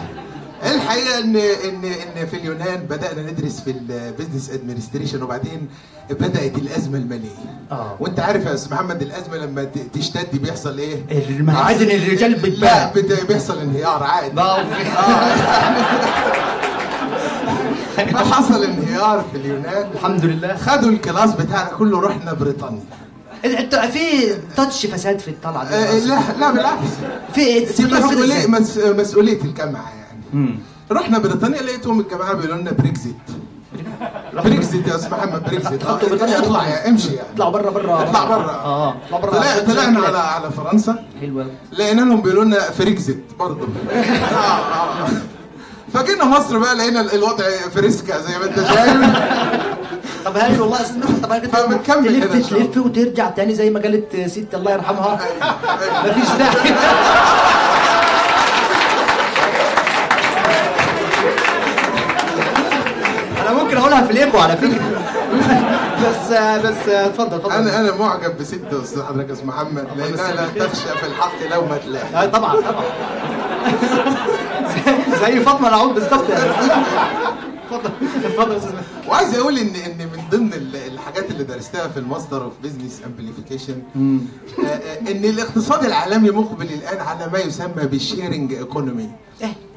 الحقيقة إن إن إن في اليونان بدأنا ندرس في ال business administration وبعدين بدأت الأزمة المالية. آه. وأنت عارف يا أستاذ محمد الأزمة لما تشتد بيحصل إيه؟ المعادن الرجال لا بتباع بت- بيحصل انهيار عادي. فحصل انهيار في اليونان. الحمد لله. خدوا ال class بتاعنا كله رحنا بريطانيا. أنت في touch فساد في الطلعة دي آه، لا لا بالعكس. في إيه؟ دي ستة مسؤولية إزاي؟ مس- مسؤولية الجامعة يعني. رحنا بريطانيا لقيتهم الجماعة بيقولوا لنا Brexit Brexit يا أستاذ محمد بريكزيت آه، بريطانيا اطلع يا امشي يعني. اطلع بره بره اطلع بره آه اطلع بره طلع طلعنا على على فرنسا. حلوة. لقينا لهم بيقولوا لنا Frexit برضه. آه، آه. فجينا مصر بقى لقينا ال- الوضع فريسكا زي ما انت شايف. طب هاي والله مدحت طب هاي فبنكمل تلف. تلف وترجع تاني زي ما قالت ست الله يرحمها؟ مفيش داعي. أنا ممكن أقولها في الإيكو على فكرة. بس بس اتفضل اتفضل. أنا أنا معجب بست أستاذ حضرتك أستاذ محمد. لأنها لا تخشى في الحق لو ما تلاقي آه، طبعا طبعا. زي- فاطمة العود بالظبط يعني. اتفضل. اتفضل. وعايز أقول ان إن من ضمن ال- الحاجات اللي درستها في ال master of business amplification إن الاقتصاد العالمي مقبل الآن على ما يسمى بال sharing economy؟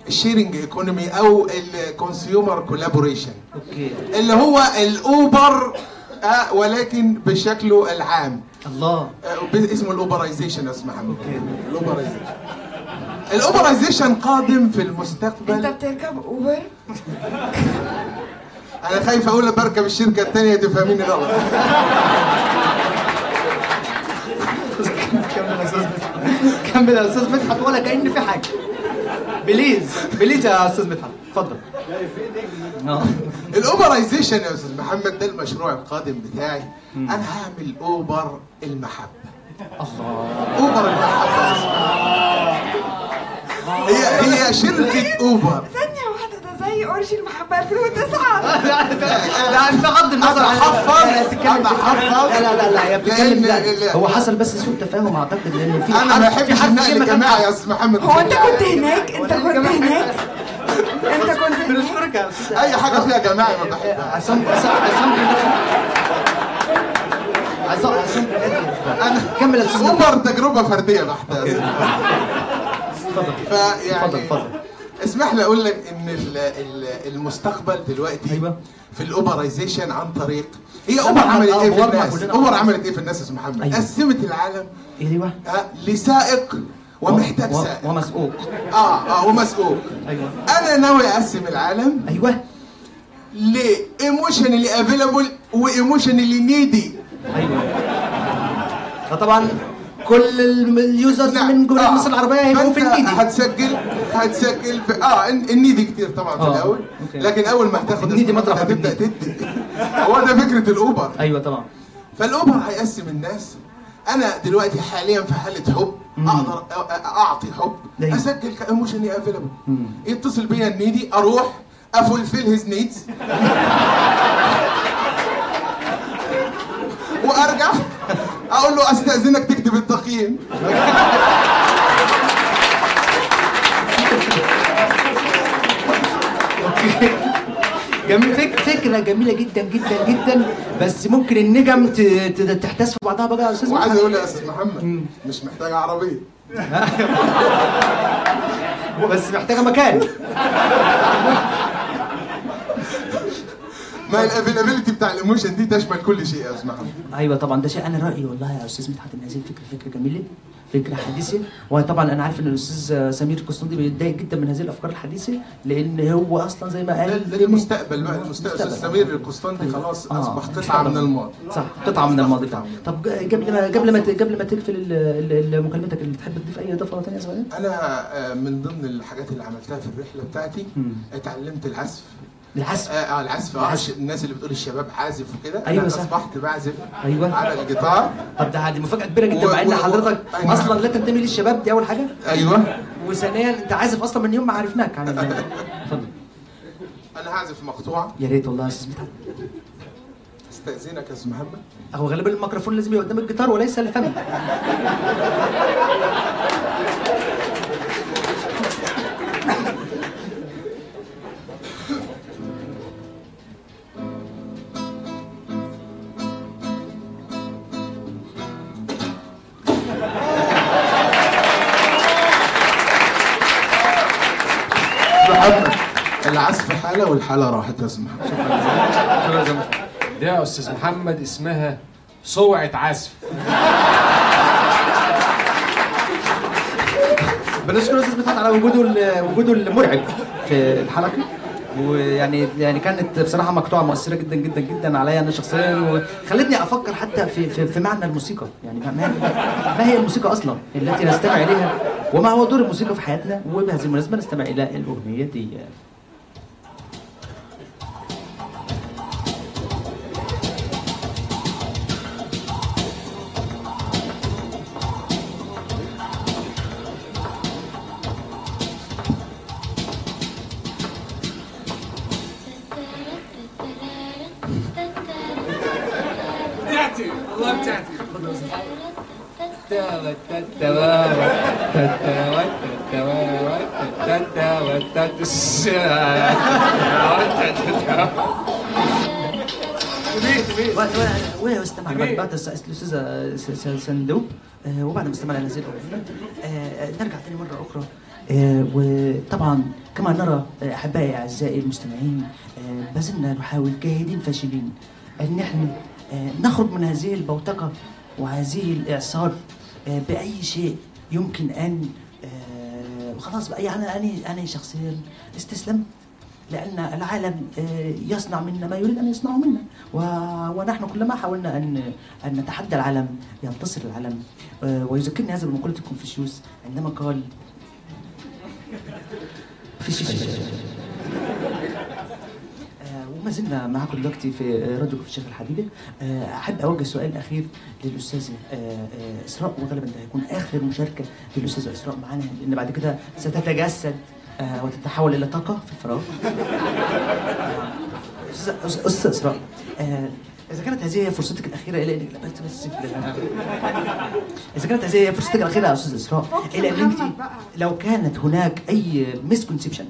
ال sharing economy أو ال consumer collaboration okay. اللي هو ال Uber آه ولكن بشكله العام. الله. آه اسمه ال Uberization يا أستاذ محمد ال Uberization ال Uberization قادم في انت المستقبل بتركب Uber؟ أنا خايف أقول بركب الشركة الثانية تفهميني غلط. كمل يا أستاذ مدحت. كمل يا أستاذ مدحت ولا كأن في حاجة. please please يا أستاذ مدحت اتفضل. ال Uberization يا أستاذ محمد ده المشروع القادم بتاعي. أنا هعمل أوبر المحبة. الله. أوبر المحبة. هي هي شركة اوبر ثانية واحدة ده زي أورشي المحبة 2009 لا بغض النظر عن. لا، تتكلم. لا لا لا لا هي بتتكلم لا. هو حصل بس سوء تفاهم أعتقد لأن في أنا ما بحبش في النقل الجماعي يا. أستاذ محمد هو أنت كنت هناك؟ أنت كنت هناك؟ أنت كنت يا أستاذ أي حاجة فيها جماعي ما بحبها عصام عصام عصام عصام عصام أنا كمل يا. Uber تجربة فردية بحته يا أستاذ. اتفضل فيعني اتفضل اتفضل اسمح لي أقول لك إن ال- ال- المستقبل دلوقتي أيوة. في ال Uberization عن طريق هي Uber عملت إيه في الناس؟ Uber. عملت إيه في الناس يا أستاذ محمد؟ أيوة. قسمت العالم أيوه لسائق ومحتاج و- سائق ومسؤول آه آه ومسؤول أيوه أنا ناوي أقسم العالم أيوه ل emotionally available و emotionally needy أيوه فطبعا كل ال- ال users من جمهوريه مصر العربية هيبقوا في ال needy. هتسجل هتسجل في آه الن- ال needy كتير طبعا في آه، الأول. لكن أول ما هتاخد ال needy مطرح هتبدا تدي. هو ده فكرة ال Uber. أيوه طبعا. فال Uber هيقسم الناس. أنا دلوقتي حاليا في حالة حب. أقدر أعطي حب. أيوة. أسجل ك emotionally available يتصل بيا ال needy أروح ا fulfill his needs وأرجع. أقول له أستأذنك تكتب التقييم. جميل. فك فكرة جميلة جدا جدا جدا. بس ممكن النجم ت- ت- تحتاس في بعضها بقى يا أستاذ وعايز محمد. أقول يا أستاذ محمد مش محتاج عربية. بس محتاجة مكان. ما ال availability بتاع ال emotion دي تشمل كل شيء يا أستاذ محمد. أيوه طبعا ده شيء أنا رأيي والله يا أستاذ مدحت ان هذه الفكرة فكره جميلة فكرة حديثة. وطبعا أنا عارف إن الأستاذ سمير القسطندي بيتضايق جدا من هذه الأفكار الحديثة لأن هو أصلا زي ما قال المستقبل بقى المستقبل. مستقبل. سمير القسطندي خلاص آه، أصبح قطعة. من الماضي. صح قطعة من الماضي فعلا. طب قبل ما قبل ما قبل ما تقفل ال- ال- ال- مكالمتك اللي تحب تضيف أي إضافة ثانية صغيره أنا آه، من ضمن الحاجات اللي عملتها في الرحلة بتاعتي اتعلمت العزف. العزف آه آه، العزف آه العزف. الناس اللي بتقول الشباب عازف وكده. أنا صح. أصبحت بعزف. أيوه. على الجيتار. طب ده هذه مفاجأة كبيرة جدا مع إن حضرتك أيوة. أصلا لا تنتمي للشباب دي أول حاجة؟ أيوه. وثانيا أنت عازف أصلا من يوم ما عرفناك عن ال- اتفضل. أنا هعزف مقطوعه يا ريت والله يا أستاذ استأذنك يا أستاذ محمد. هو غالبا الميكروفون لازم يبقى قدام الجيتار وليس الفم حاله والحاله راحت يا أستاذ محمد. ده يا أستاذ محمد اسمها صوعة عزف. بنشكر الاستاذ مدحت على وجوده وجوده المرعب في الحلقة. ويعني يعني كانت بصراحة مقطوعة مؤثرة جدا جدا جدا عليا أنا شخصيا وخلتني أفكر حتى في في, في معنى الموسيقى. يعني ما, ما ما هي الموسيقى أصلا التي نستمع إليها؟ وما هو دور الموسيقى في حياتنا؟ وبهذه المناسبة نستمع إلى الأغنية دي. واستمع بعد بعد الاستاذه صندوق وبعد ما استمعنا الاغنيه آه، آه، نرجع تاني مرة أخرى. آه، وطبعا كما نرى أحبائي أعزائي المستمعين ما زلنا نحاول جاهدين فاشلين إن نحن آه، نخرج من هذه البوتقة وهذه الإعصار آه، بأي شيء يمكن أن آه، خلاص بقى يعني أنا أنا شخصيا استسلمت لأن العالم آه، يصنع منا ما يريد أن يصنعه منا. ونحن كلما حاولنا أن أن نتحدى العالم ينتصر العالم. آه، ويذكرني هذا بمقولة كونفوشيوس عندما قال في شيء. وما زلنا معكم دلوقتي في راديو في الشيخ الحبيبي. آه، أحب أوجه سؤال أخير للاستاذه آه، آه، إسراء وغالبا ده هيكون آخر مشاركة للاستاذه إسراء معانا لأن بعد كده ستتجسد وتتحول إلى طاقة في الفراغ. أستاذ استاذه إسراء إذا كانت هذه هي فرصتك الأخيرة إلى أنك لا بس إذا كانت هذه هي فرصتك الأخيرة يا أن أنت محمد بقى. لو كانت هناك أي مسكونسبشن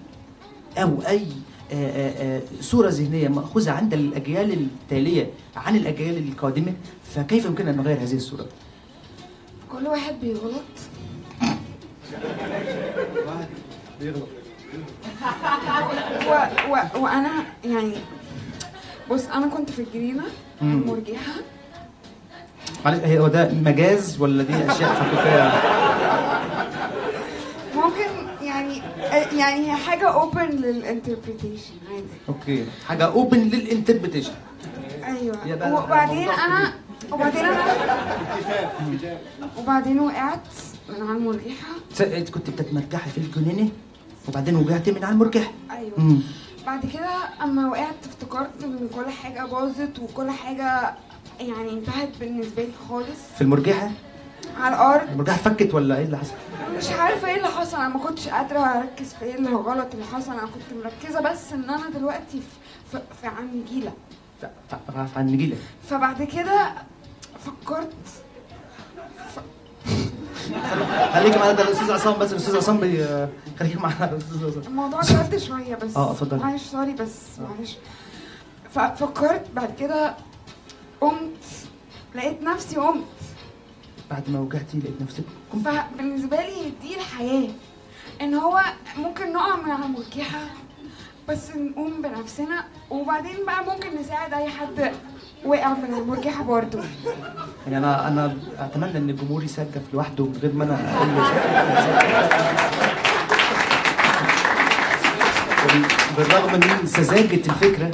أو أي آه، آه، صورة ذهنية مأخوذة عند الأجيال التالية عن الأجيال القادمة فكيف يمكن أن نغير هذه الصورة؟ كل واحد بيغلط و... و... وأنا يعني بص أنا كنت في الجنينه مم. مرجحه معلش هو ده مجاز ولا دي أشياء حقيقية؟ يعني يعني هي حاجة open لل interpretation عادي. okay حاجة open لل interpretation أيوه. وبعدين أنا وبعدين أنا وبعدين وقعت من على المرجحة. أنت كنت بتتمرجحي في الجنينة وبعدين وقعتي من على المرجح. أيوه. مم. بعد كده أما وقعت افتكرت إن كل حاجة باظت وكل حاجة يعني انتهت بالنسبة لي خالص. في المرجحة؟ على الأرض. المرجحة فكت ولا إيه اللي حصل؟ مش عارفة إيه اللي حصل. أنا ما كنتش قادرة أركز في إيه اللي غلط اللي حصل. أنا كنت مركزة بس إن أنا دلوقتي في في, في عن نجيله ف- ف- ف- عن نجيلة فبعد كده فكرت. خليكي معانا ده الأستاذ عصام بس. الأستاذ عصام بي خليكي معانا الأستاذ عصام. الموضوع جد شوية بس. آه، اتفضلي. معلش سوري بس معلش. ففكرت بعد كده قمت لقيت نفسي قمت. بعد ما وقعتي لقيت نفسك فبالنسبة لي دي الحياة. إن هو ممكن نقع من على مرجحة بس نقوم بنفسنا وبعدين بقى ممكن نساعد أي حد وقع من المرجحه برضه. يعني أنا أنا أتمنى إن الجمهور يسقف لوحده من غير ما أنا أقول له. بال- بالرغم من سذاجة الفكرة.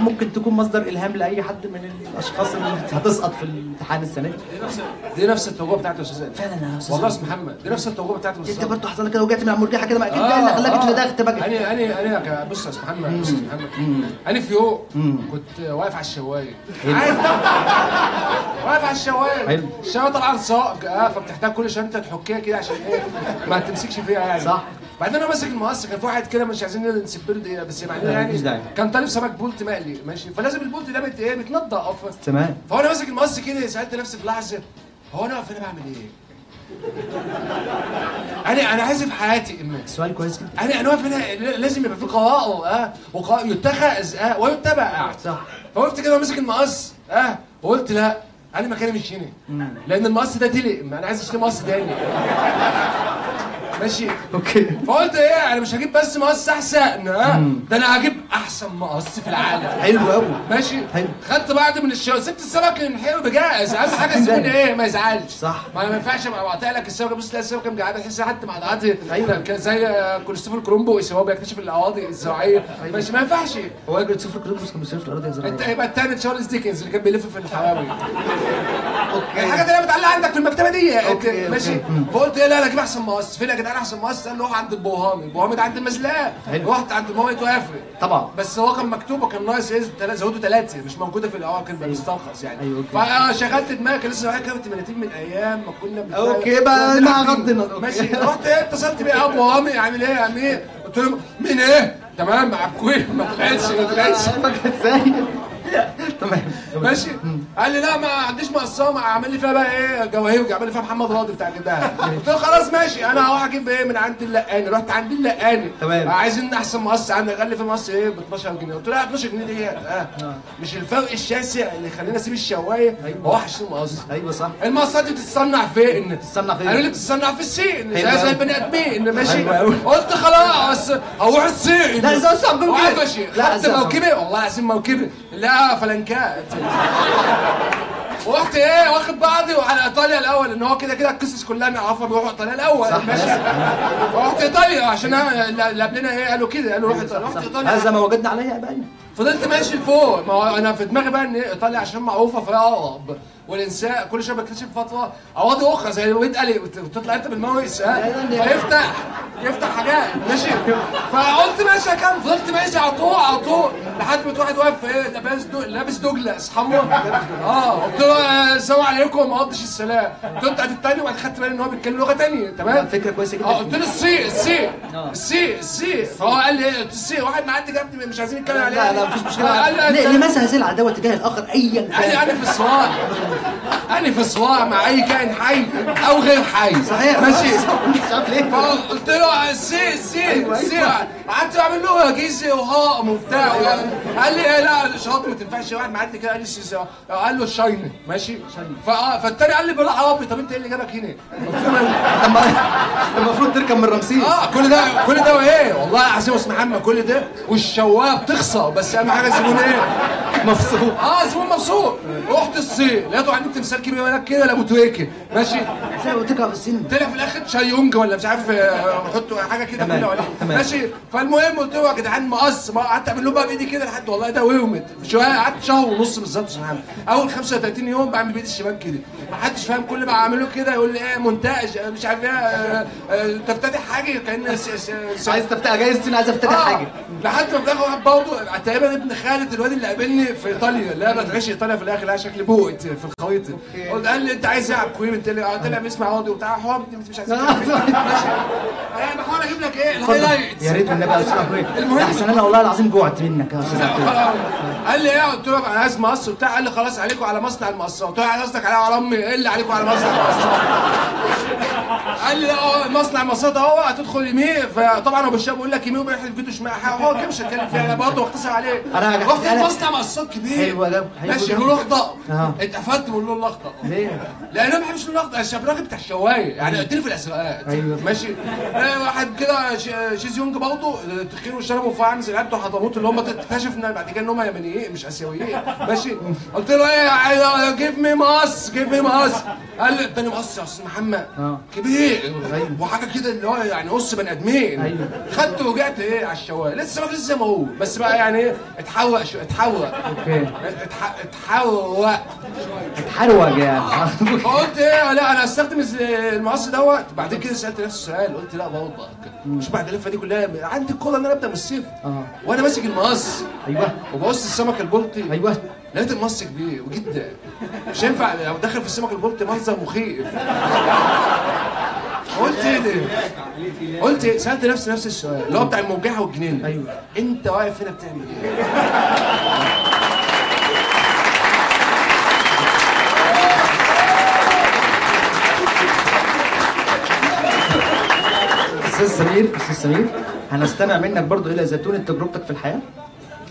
ممكن تكون مصدر إلهام لأي حد من الأشخاص اللي هتسقط في الامتحان السنة دي. دي نفس دي نفس التجربه بتاعت الأستاذ. فعلا يا أستاذ. والله اسم محمد دي نفس التجربه بتاعت الأستاذ. أنت برضه حصل لك كده وجعت من على المرجحة كده ما أكيد ده اللي خلاك اتلدغت بقى أنا أنا أنا بص يا أستاذ محمد بص يا أستاذ محمد. أنا في يوم كنت واقف على الشواية. واقف على الشواية. الشواية طبعا ساق آه فبتحتاج كل أنت تحكيها كده عشان إيه؟ ما تمسكش فيها يعني. صح. بعدين أنا ماسك المقص كان في واحد كده مش عايزين نسبله دقيقة بس يعني مفيش يعني داعي. كان طالب سمك بولت مقلي ماشي؟ فلازم البولت ده بت إيه بتنضف تمام. فأنا ماسك المقص كده سألت نفسي في لحظة هو أنا واقف هنا بعمل إيه؟ أنا أنا عايز في حياتي اما سؤال كويس جدا. أنا أنا واقف هنا لازم يبقى في قواء أه؟ وقواء يتخذ أه؟ ويتبع. صح. فوقفت كده وماسك المقص أه؟ وقلت لا أنا مكاني مش هنا. لأن المقص ده تلق أنا عايز أشتري مقص تاني. ماشي؟ أوكي. فقلت إيه أنا مش هجيب بس مقص أحسن آه ده أنا هجيب أحسن مقص في العالم. حلو قوي ماشي؟ حلو. خدت بعض من الشو سبت السمك الحلو بجاهز أهم حاجة الزبون إيه ما يزعلش. صح. ما أنا ما ينفعش أبقى قاطع لك السمكة. بص تلاقي السمكة مجعده تحس حتى أيوة. كان زي آه، كريستوفر كولومبو هو بيكتشف الاواضي الزراعية. ماشي ما ينفعش. هو صفر كلوبوس كان في الأرض يا أنت يبقى التاني تشارلز ديكنز اللي كان بيلف في الحواوي. الحاجة دي أنا متعلقه عندك في المكتبة دي. ماشي. فقلت إيه لا أنا أجيب أحسن مقص. فين يا جدعان احسن مقص قال له روح عند البوهامي. البوهامي ده عند المزلاق. رحت عند مامي توافق. طبعا. بس هو كان مكتوب وكان ناقص إيه؟ تلا- زودوا ثلاثة مش موجودة في الأول كان مسترخص يعني. أيوة،. فشغلت دماغي كان لسه معايا مناديل من أيام ما كنا بنتفرج- أوكي، بقى مع غض النظر. ماشي. رحت إيه؟ اتصلت بيه ابو هامي عامل إيه؟ يا امير قلت له مين إيه؟ تمام عبكوي ما طلعتش ما طلعتش. إزاي؟ تمام. ماشي. قال لي لا ما عنديش مقصه عمل لي فيها بقى إيه جواهير عمل لي فيها محمد راضي بتاع جدها قلت له خلاص ماشي. أنا هروح أجيب إيه من عند اللقاني رحت عند اللقاني تمام. عايزين احسن مقص عندك. قال لي في مقص إيه؟ ب 12 جنيه. قلت له لا 12 جنيه دي آه. مش الفرق الشاسع اللي يخليني أسيب الشواية؟ وأروح اشتري مقص أيوه صح. المقصات دي بتتصنع فين؟ بتتصنع فين؟ قالوا لي بتتصنع في الصين. زي زي. البني آدمين ماشي. قلت خلاص هروح الصين. لا،؟ وقعد ماشي. لا، خدت؟ موكبي. والله العظيم موكبي. لا فلنكات ورحت إيه واخد بعضي وعلى إيطاليا الأول إن هو كده كده القصص كلها نعرفها بيروحوا إيطاليا الأول. صح، ماشي. لازم. رحت إيطاليا عشان اللي قبلنا إيه قالوا كده قالوا روح إيطاليا. رحت إيطاليا. هذا ما وجدنا عليه ابائنا فضلت ماشي لفوق. ما هو أنا في دماغي بقى إن إيطاليا عشان معروفة فيها اقرب والانسان كل شوية بكتشف فتره اواضي أخرى زي الويد قالي وتطلع أنت بالماوس ها؟ فيفتح يفتح حاجات ماشي. فقلت ماشي كام فضلت ماشي على طول على طول لحد ما واحد واقف إيه لابس دو... لابس دوجلاس حمو آه قلت له آه، السلام عليكم ما قضش السلام. قلت له التاني وبعد خدت بالي إن هو بيتكلم لغة تانية تمام؟ فكرة كويسة جدا. آه قلت له السي السي السي السي. فهو قال لي إيه السي واحد معدي جنبي مش عايزين نتكلم عليه. لا لا مفيش مشكلة. قال لي ليه- أنت- لماذا هذه العداوة تجاه الآخر ايا قال لي كان. أنا في صراع أنا في صراع مع أي كائن حي أو غير حي. صحيح. ماشي. مش عارف ليه؟ فقلت له السي السي السي قعدت أعمل له جيزي وهاء وبتاع قال لي إيه لا الاشارات ما تنفعش. واحد معدي كده قال لي قال له الشاينه ماشي. فا- فالتاني قال لي بالعربي طب أنت إيه اللي جابك هنا؟ قلت له المفروض تركب من رمسيس. آه كل ده كل ده وإيه؟ والله العظيم اسم محمد كل ده. والشوايه بتخسر بس أهم حاجة الزبون إيه؟ مبسوط. آه زبون مبسوط. رحت الصين لقيته عندي تمثال كبير هناك كده لابو تويكه ماشي؟ إزاي وتركب في السن طلع في الآخر شايونج ولا مش عارف آه، حطوا حاجة كده كده ولا تمام. ماشي؟ فالمهم قلت له يا جدعان مقص ما قعدت أعمل له بقى بإيدي كده لحد والله ده ورمت شوية قعدت شهر ونص بالظبط سبحان الله أول 35 يوم بعمل بإيدي الشمال كده. ما حدش فاهم كل ما أعمله كده يقول لي إيه مونتاج آه، مش عارف إيه آه، تفتتح حاجة كأن عايز تفتح جايز السن عايز افتتح حاجة. لحد ما في الآخر واحد برضه تقريبا ابن خالد الواد اللي قابلني في إيطاليا اللي أنا بتعيش إيطاليا في الآخر لها شكل بوقت في الخريطه قلت قال لي أنت عايز إيه يا عبد قلت له قلت له بيسمع راضي وبتاع هو مش مش عايز أنا بحاول أجيب لك إيه؟ الهايلايتس. يا ريت والنبي يا أستاذ المهم- أحسن أنا والله العظيم جوعت منك يا أستاذ عبد. قال لي إيه؟ قلت له أنا عايز مقص وبتاع. قال لي خلاص عليكم على مصنع المقصات قلت له على قصدك على على امي إيه اللي عليكم على مصنع المقصات قال لي آه مصنع المقصات اهو هتدخل يمين فطبعا ابو الشاب بيقول لك يمين وبيحلف فيديو شمال. هو كده مش هتكلم فيها. أنا برضه بختصر عليه. أنا- رحت المصنع مقصات كبير. حلو ماشي ده. لون اخضر اتقفلت من اللون الاخضر ليه؟ لأن أنا ما بحبش اللون الاخضر الشاب راجل بتاع الشواية. يعني قلت لي في الاسواقات أيوة. ماشي. آه، واحد كده شيز يونج برضه تخين وشربوا وفاهم زي العيال بتوع حضرموت اللي هم تكتشف إن بعد كده إن هم يمنيين مش آسيويين. ماشي. قلت له إيه جيف مي ماس جيف مي ماس قال لي اداني مقص يا أستاذ محمد. كبير. أيوة. وحاجة كده اللي هو يعني قص بني آدمين. أيوة. خدته ورجعت إيه على الشواية. لسه ما لسه زي ما هو. بس بقى يعني إيه اتحوق شو اتحوق. أوكي. اتح- اتحوق. اتحروج يعني فقلت إيه؟ لا أنا استخدم الز- المقص دوت. بعدين كده سألت نفسي السؤال قلت لا برضه مش بعد اللفة دي كلها عندي القدره إن أنا أبدأ من الصفر. آه. وأنا ماسك المقص. أيوه. وببص السمك البلطي أيوه. لقيت المقص كبير جدا مش هينفع لو دخل في السمك البلطي منظر مخيف. قلت إيه ده؟ قلت إيه؟ سألت نفسي نفس السؤال اللي هو بتاع الموجعة والجنين أيوه. أنت واقف هنا بتعمل إيه؟ أستاذ سمير أستاذ سمير هنستمع منك برضو إلى زيتونه تجربتك في الحياة.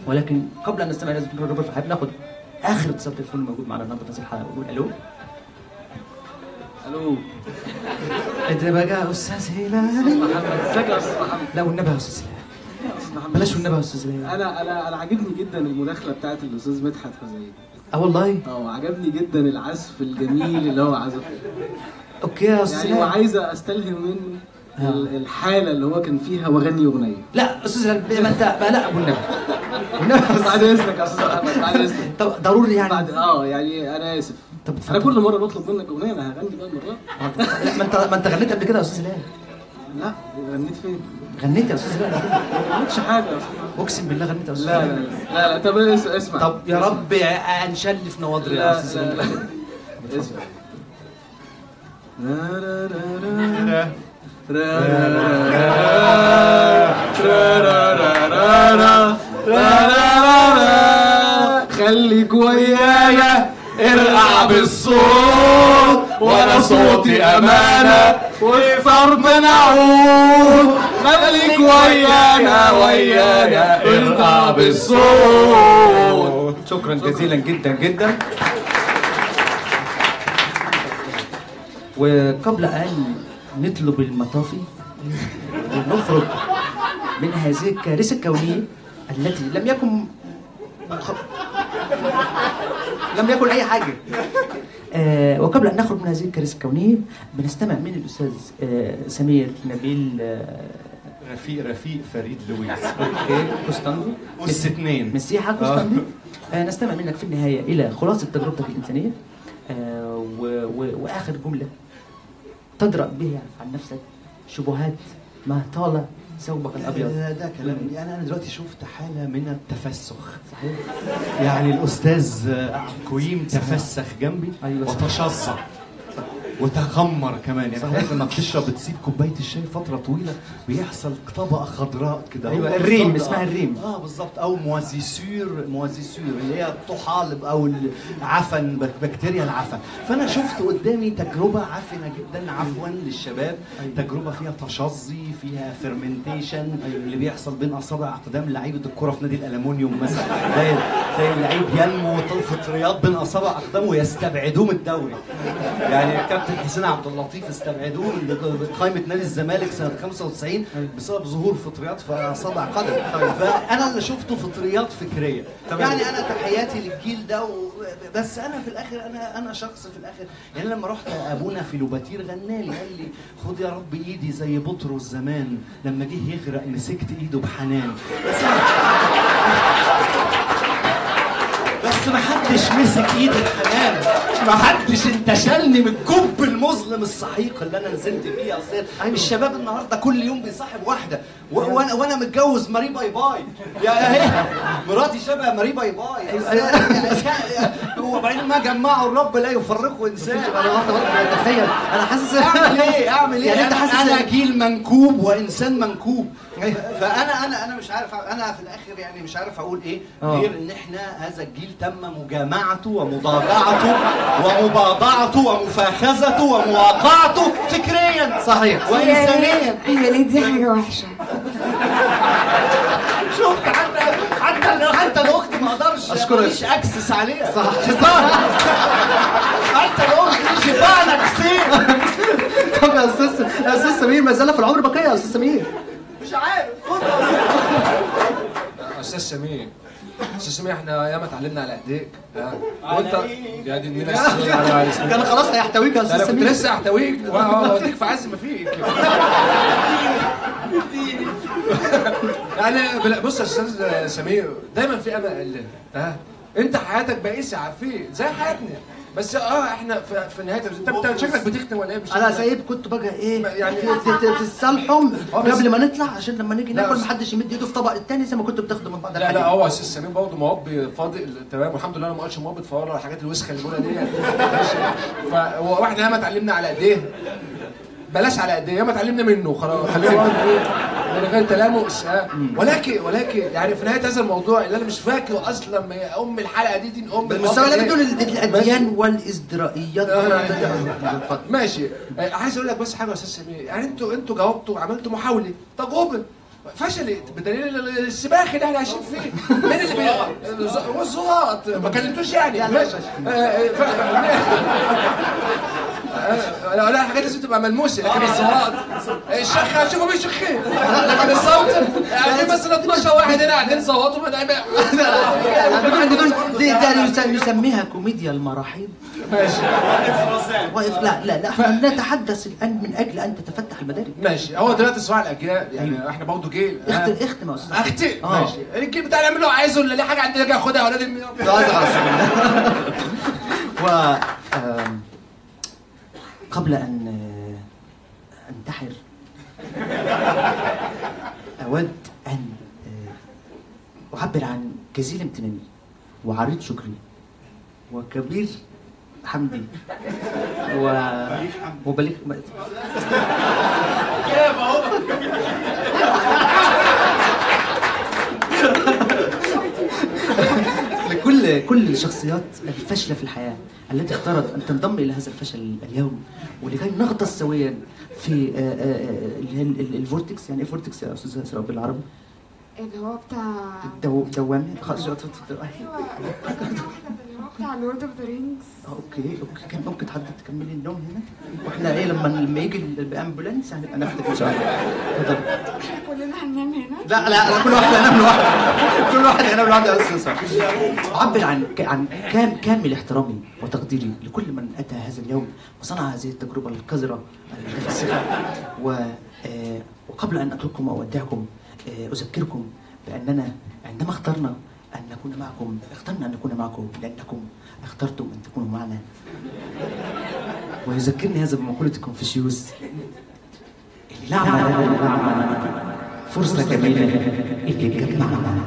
ولكن قبل أن نستمع إلى زيتونه تجربتك في الحياة بناخد آخر اتصال تليفون موجود معنا النهارده. في الحلقة ونقول ألو؟ ألو. انت بقى يا أستاذ هلال. محمد ازيك يا أستاذ محمد. لا والنبي يا أستاذ هلال. بلاش والنبي يا أستاذ هلال. أنا أنا أنا عاجبني جدا المداخلة بتاعت الأستاذ مدحت حزين آه والله؟ آه عجبني جدا العزف الجميل اللي هو عزفه. okay يا أستاذ يعني هلال. وعايز أستلهم منه الحالة اللي هو كان فيها واغني أغنية. لا أستاذ ما انت ما لا والنبي والنبي بعد إذنك يا أستاذ محمد بعد إذنك. طب ضروري يعني. بعد آه يعني أنا آسف. طب أنا. كل مرة بطلب منك أغنية أنا هغني بقى المره لا ما انت ما أنت غنيت قبل كده يا أستاذ هلال؟ لا غنيت فين؟ غنيت يا أستاذ هلال. ما عملتش حاجة يا. أقسم بالله غنيت يا أستاذ لا لا. لا لا. طب اس- اسمع. طب يا رب هنشلف نواضري يا لا أستاذ لا لا. هلال. اسمع. را را را خليك ويانا ارقع بالصوت وأنا صوتي أمانة والفرد نعود. خليك ويانا ويانا ارقع بالصوت. شكرا جزيلا جدا جدا. وقبل أن نطلب المطافي ونخرج من هذه الكارثة الكونية التي لم يكن لم يكن أي حاجة. آه وقبل أن نخرج من هذه الكارثة الكونية بنستمع من الأستاذ آه سمير نبيل آه رفيق رفيق فريد لويس. أوكي. أس اتنين مسيحة قسطندي آه. نستمع منك في النهاية إلى خلاصة تجربتك الإنسانية. آه و و وآخر جملة. تدرأ بها عن نفسك. شبهات ما طال ثوبك الأبيض. ده, كلام. يعني أنا دلوقتي شفت حالة من التفسخ. صحيح. يعني الأستاذ كويم تفسخ جنبي أيوة صح. وتخمر كمان. يعني حضرتك لما بتشرب بتسيب كوباية الشاي فترة طويلة بيحصل طبقة خضراء كده. أيوة، هو الريم، اسمها. الريم. آه بالظبط أو موازيسور موازيسور اللي هي الطحالب أو العفن بك- بكتيريا العفن. فأنا شفت قدامي تجربة عفنه جدا عفوا للشباب. تجربة فيها تشظي فيها فيرمنتيشن اللي بيحصل بين أصابع اقدام لعيبة الكرة في نادي الالومنيوم مثلا. تلاقي تلاقي اللعيب ينمو فطريات بين أصابع اقدامه ويستبعدوه من الدوري. يعني الكابتن حسين عبد اللطيف استبعدوه من قائمة نادي الزمالك سنة 95 بسبب ظهور فطريات في اصابع قدم. فانا اللي شفته فطريات فكرية. يعني أنا تحياتي للجيل ده و... بس أنا في الآخر أنا أنا شخص في الآخر. يعني لما رحت أبونا في لوباتير غنالي قال لي خد يا رب إيدي زي بطرس زمان لما جه يغرق مسكت إيده بحنان. بس بس ما حدش مسك ايدي بحنان ما حدش انتشلني من الكب المظلم السحيق اللي أنا نزلت فيه يا أستاذ. الشباب النهارده كل يوم بيصاحب واحدة. وأنا وأنا متجوز ماري باي باي. يا هي مراتي شبه ماري باي باي. يا أستاذ. وبعدين ما جمعوا الرب لا يفرقوا إنسان. أنا واحدة تخيل. أنا حاسس أعمل إيه؟ أعمل إيه؟ يعني أنت حاسس أنا جيل منكوب وإنسان منكوب. فأنا أنا أنا مش عارف أنا في الآخر يعني مش عارف أقول إيه آه. غير إن إحنا هذا الجيل تم مجامعته ومضاجعته ومباضعته ومفاخذته ومواقعته فكريا صحيح. وانسانيا. هي ليه دي حاجة وحشة؟ شفت حتى حتى حتى الاخت ما أقدرش. ماليش أكسس عليها. صح. حتى الاخت شبعنا كتير طب يا أستاذ يا أستاذ سمير ما زال في العمر بقيه يا أستاذ سمير. مش عارف. أستاذ سمير. أستاذ سمير إحنا ياما اتعلمنا على ايديك ها؟ وأنت يا دي النيله. كان خلاص هيحتويك يا أستاذ أنا كنت سمير. لسه احتويك واوديك في عز ما فيك. يعني بلا- بص يا أستاذ سمير دايما في أمل ها؟ أنت حياتك بائسه عارفين زي حياتنا. بس آه إحنا في, في نهاية أنت انت شكلك بتختم ولا إيه؟ أنا سايب كنت بقى إيه؟ يعني- تتصالحم بس- قبل ما نطلع عشان لما نيجي ناكل محدش يمد ايده في طبق التاني زي ما كنتوا بتاخدوا من بعض لا لا. هو أستاذ سمير برضه موبي فاضي تمام والحمد لله أنا ما قلتش موبي فور ولا الحاجات الوسخة اللي بقولها دي. ماشي. فهو وإحنا ياما اتعلمنا على ايديه بلاش على ايديه ياما اتعلمنا منه خلاص. خلينا إيه من غير تلامس ها. ولكن ولكن يعني في نهاية هذا الموضوع اللي أنا مش فاكر أصلا ما هي أم الحلقة دي دي أم بالمستوى الأب. اللي إيه؟ بدون الاديان والإزدرائيات. آه. ماشي. آه، عايز أقول لك بس حاجة يا أستاذ سمير. يعني أنتوا أنتوا جاوبتوا عملتوا محاولة. تجربه فشلت. بدليل ال- ال- السباخ اللي إحنا عايشين فيه. مين اللي بي الز- والزراط ما كلمتوش يعني. ماشي. آه، آه، آه، لا لا الحاجات لازم تبقى ملموسة لكن الزراط الشخ هشوفه بيشخين لكن الصوت يعني مثلا 12 واحد هنا قاعدين بدون دي ده نسميها كوميديا المراحيض. ماشي. واقف لا لا لا إحنا نتحدث الآن من أجل أن تتفتح المدارك. ماشي. هو دلوقتي صراع الأجيال يعني إحنا برضه جيل؟ اختم اختم يا أستاذ. أختي؟ آه. ماشي. الجيل بتاع اللي عايزه ولا ليه حاجة عندنا جاي اخدها يا أولاد المي و قبل أن انتحر أود أن آه، أعبر عن جزيل امتناني وعريض شكري وكبير حمدي و وبليغ لكل كل كل الشخصيات الفاشلة في الحياة التي اختارت أن تنضم إلى هذا الفشل اليوم ولكي نغطس سويا في آه، آه، آه، ال vortex يعني إيه vortex يا أستاذ اسراء بالعربي؟ اللي هو بتاع الدو دوامة خلاص. أيوه بتاع Lord of the Rings okay okay. كان ممكن حضرتك تكملي النوم هنا؟ وإحنا إيه لما لما يجي ال ambulance هنبقى ناخدك إن شاء الله. اتفضل إحنا كلنا هننام هنا؟ لا لا لا كل واحد هينام لوحده. كل واحد هينام لوحده. يا أستاذ صح اعبر عن عن كام كامل احترامي وتقديري لكل من أتى هذا اليوم وصنع هذه التجربة القذرة المتفسخه و آه، وقبل أن أترككم وأودعكم آه، أذكركم بأننا عندما اخترنا أن نكون معكم. اخترنا أن نكون معكم. لأنكم اخترتم أن تكونوا معنا. ويذكرني هذا بمقوله كونفوشيوس اللعبه فرصة جميلة اللي تجمعنا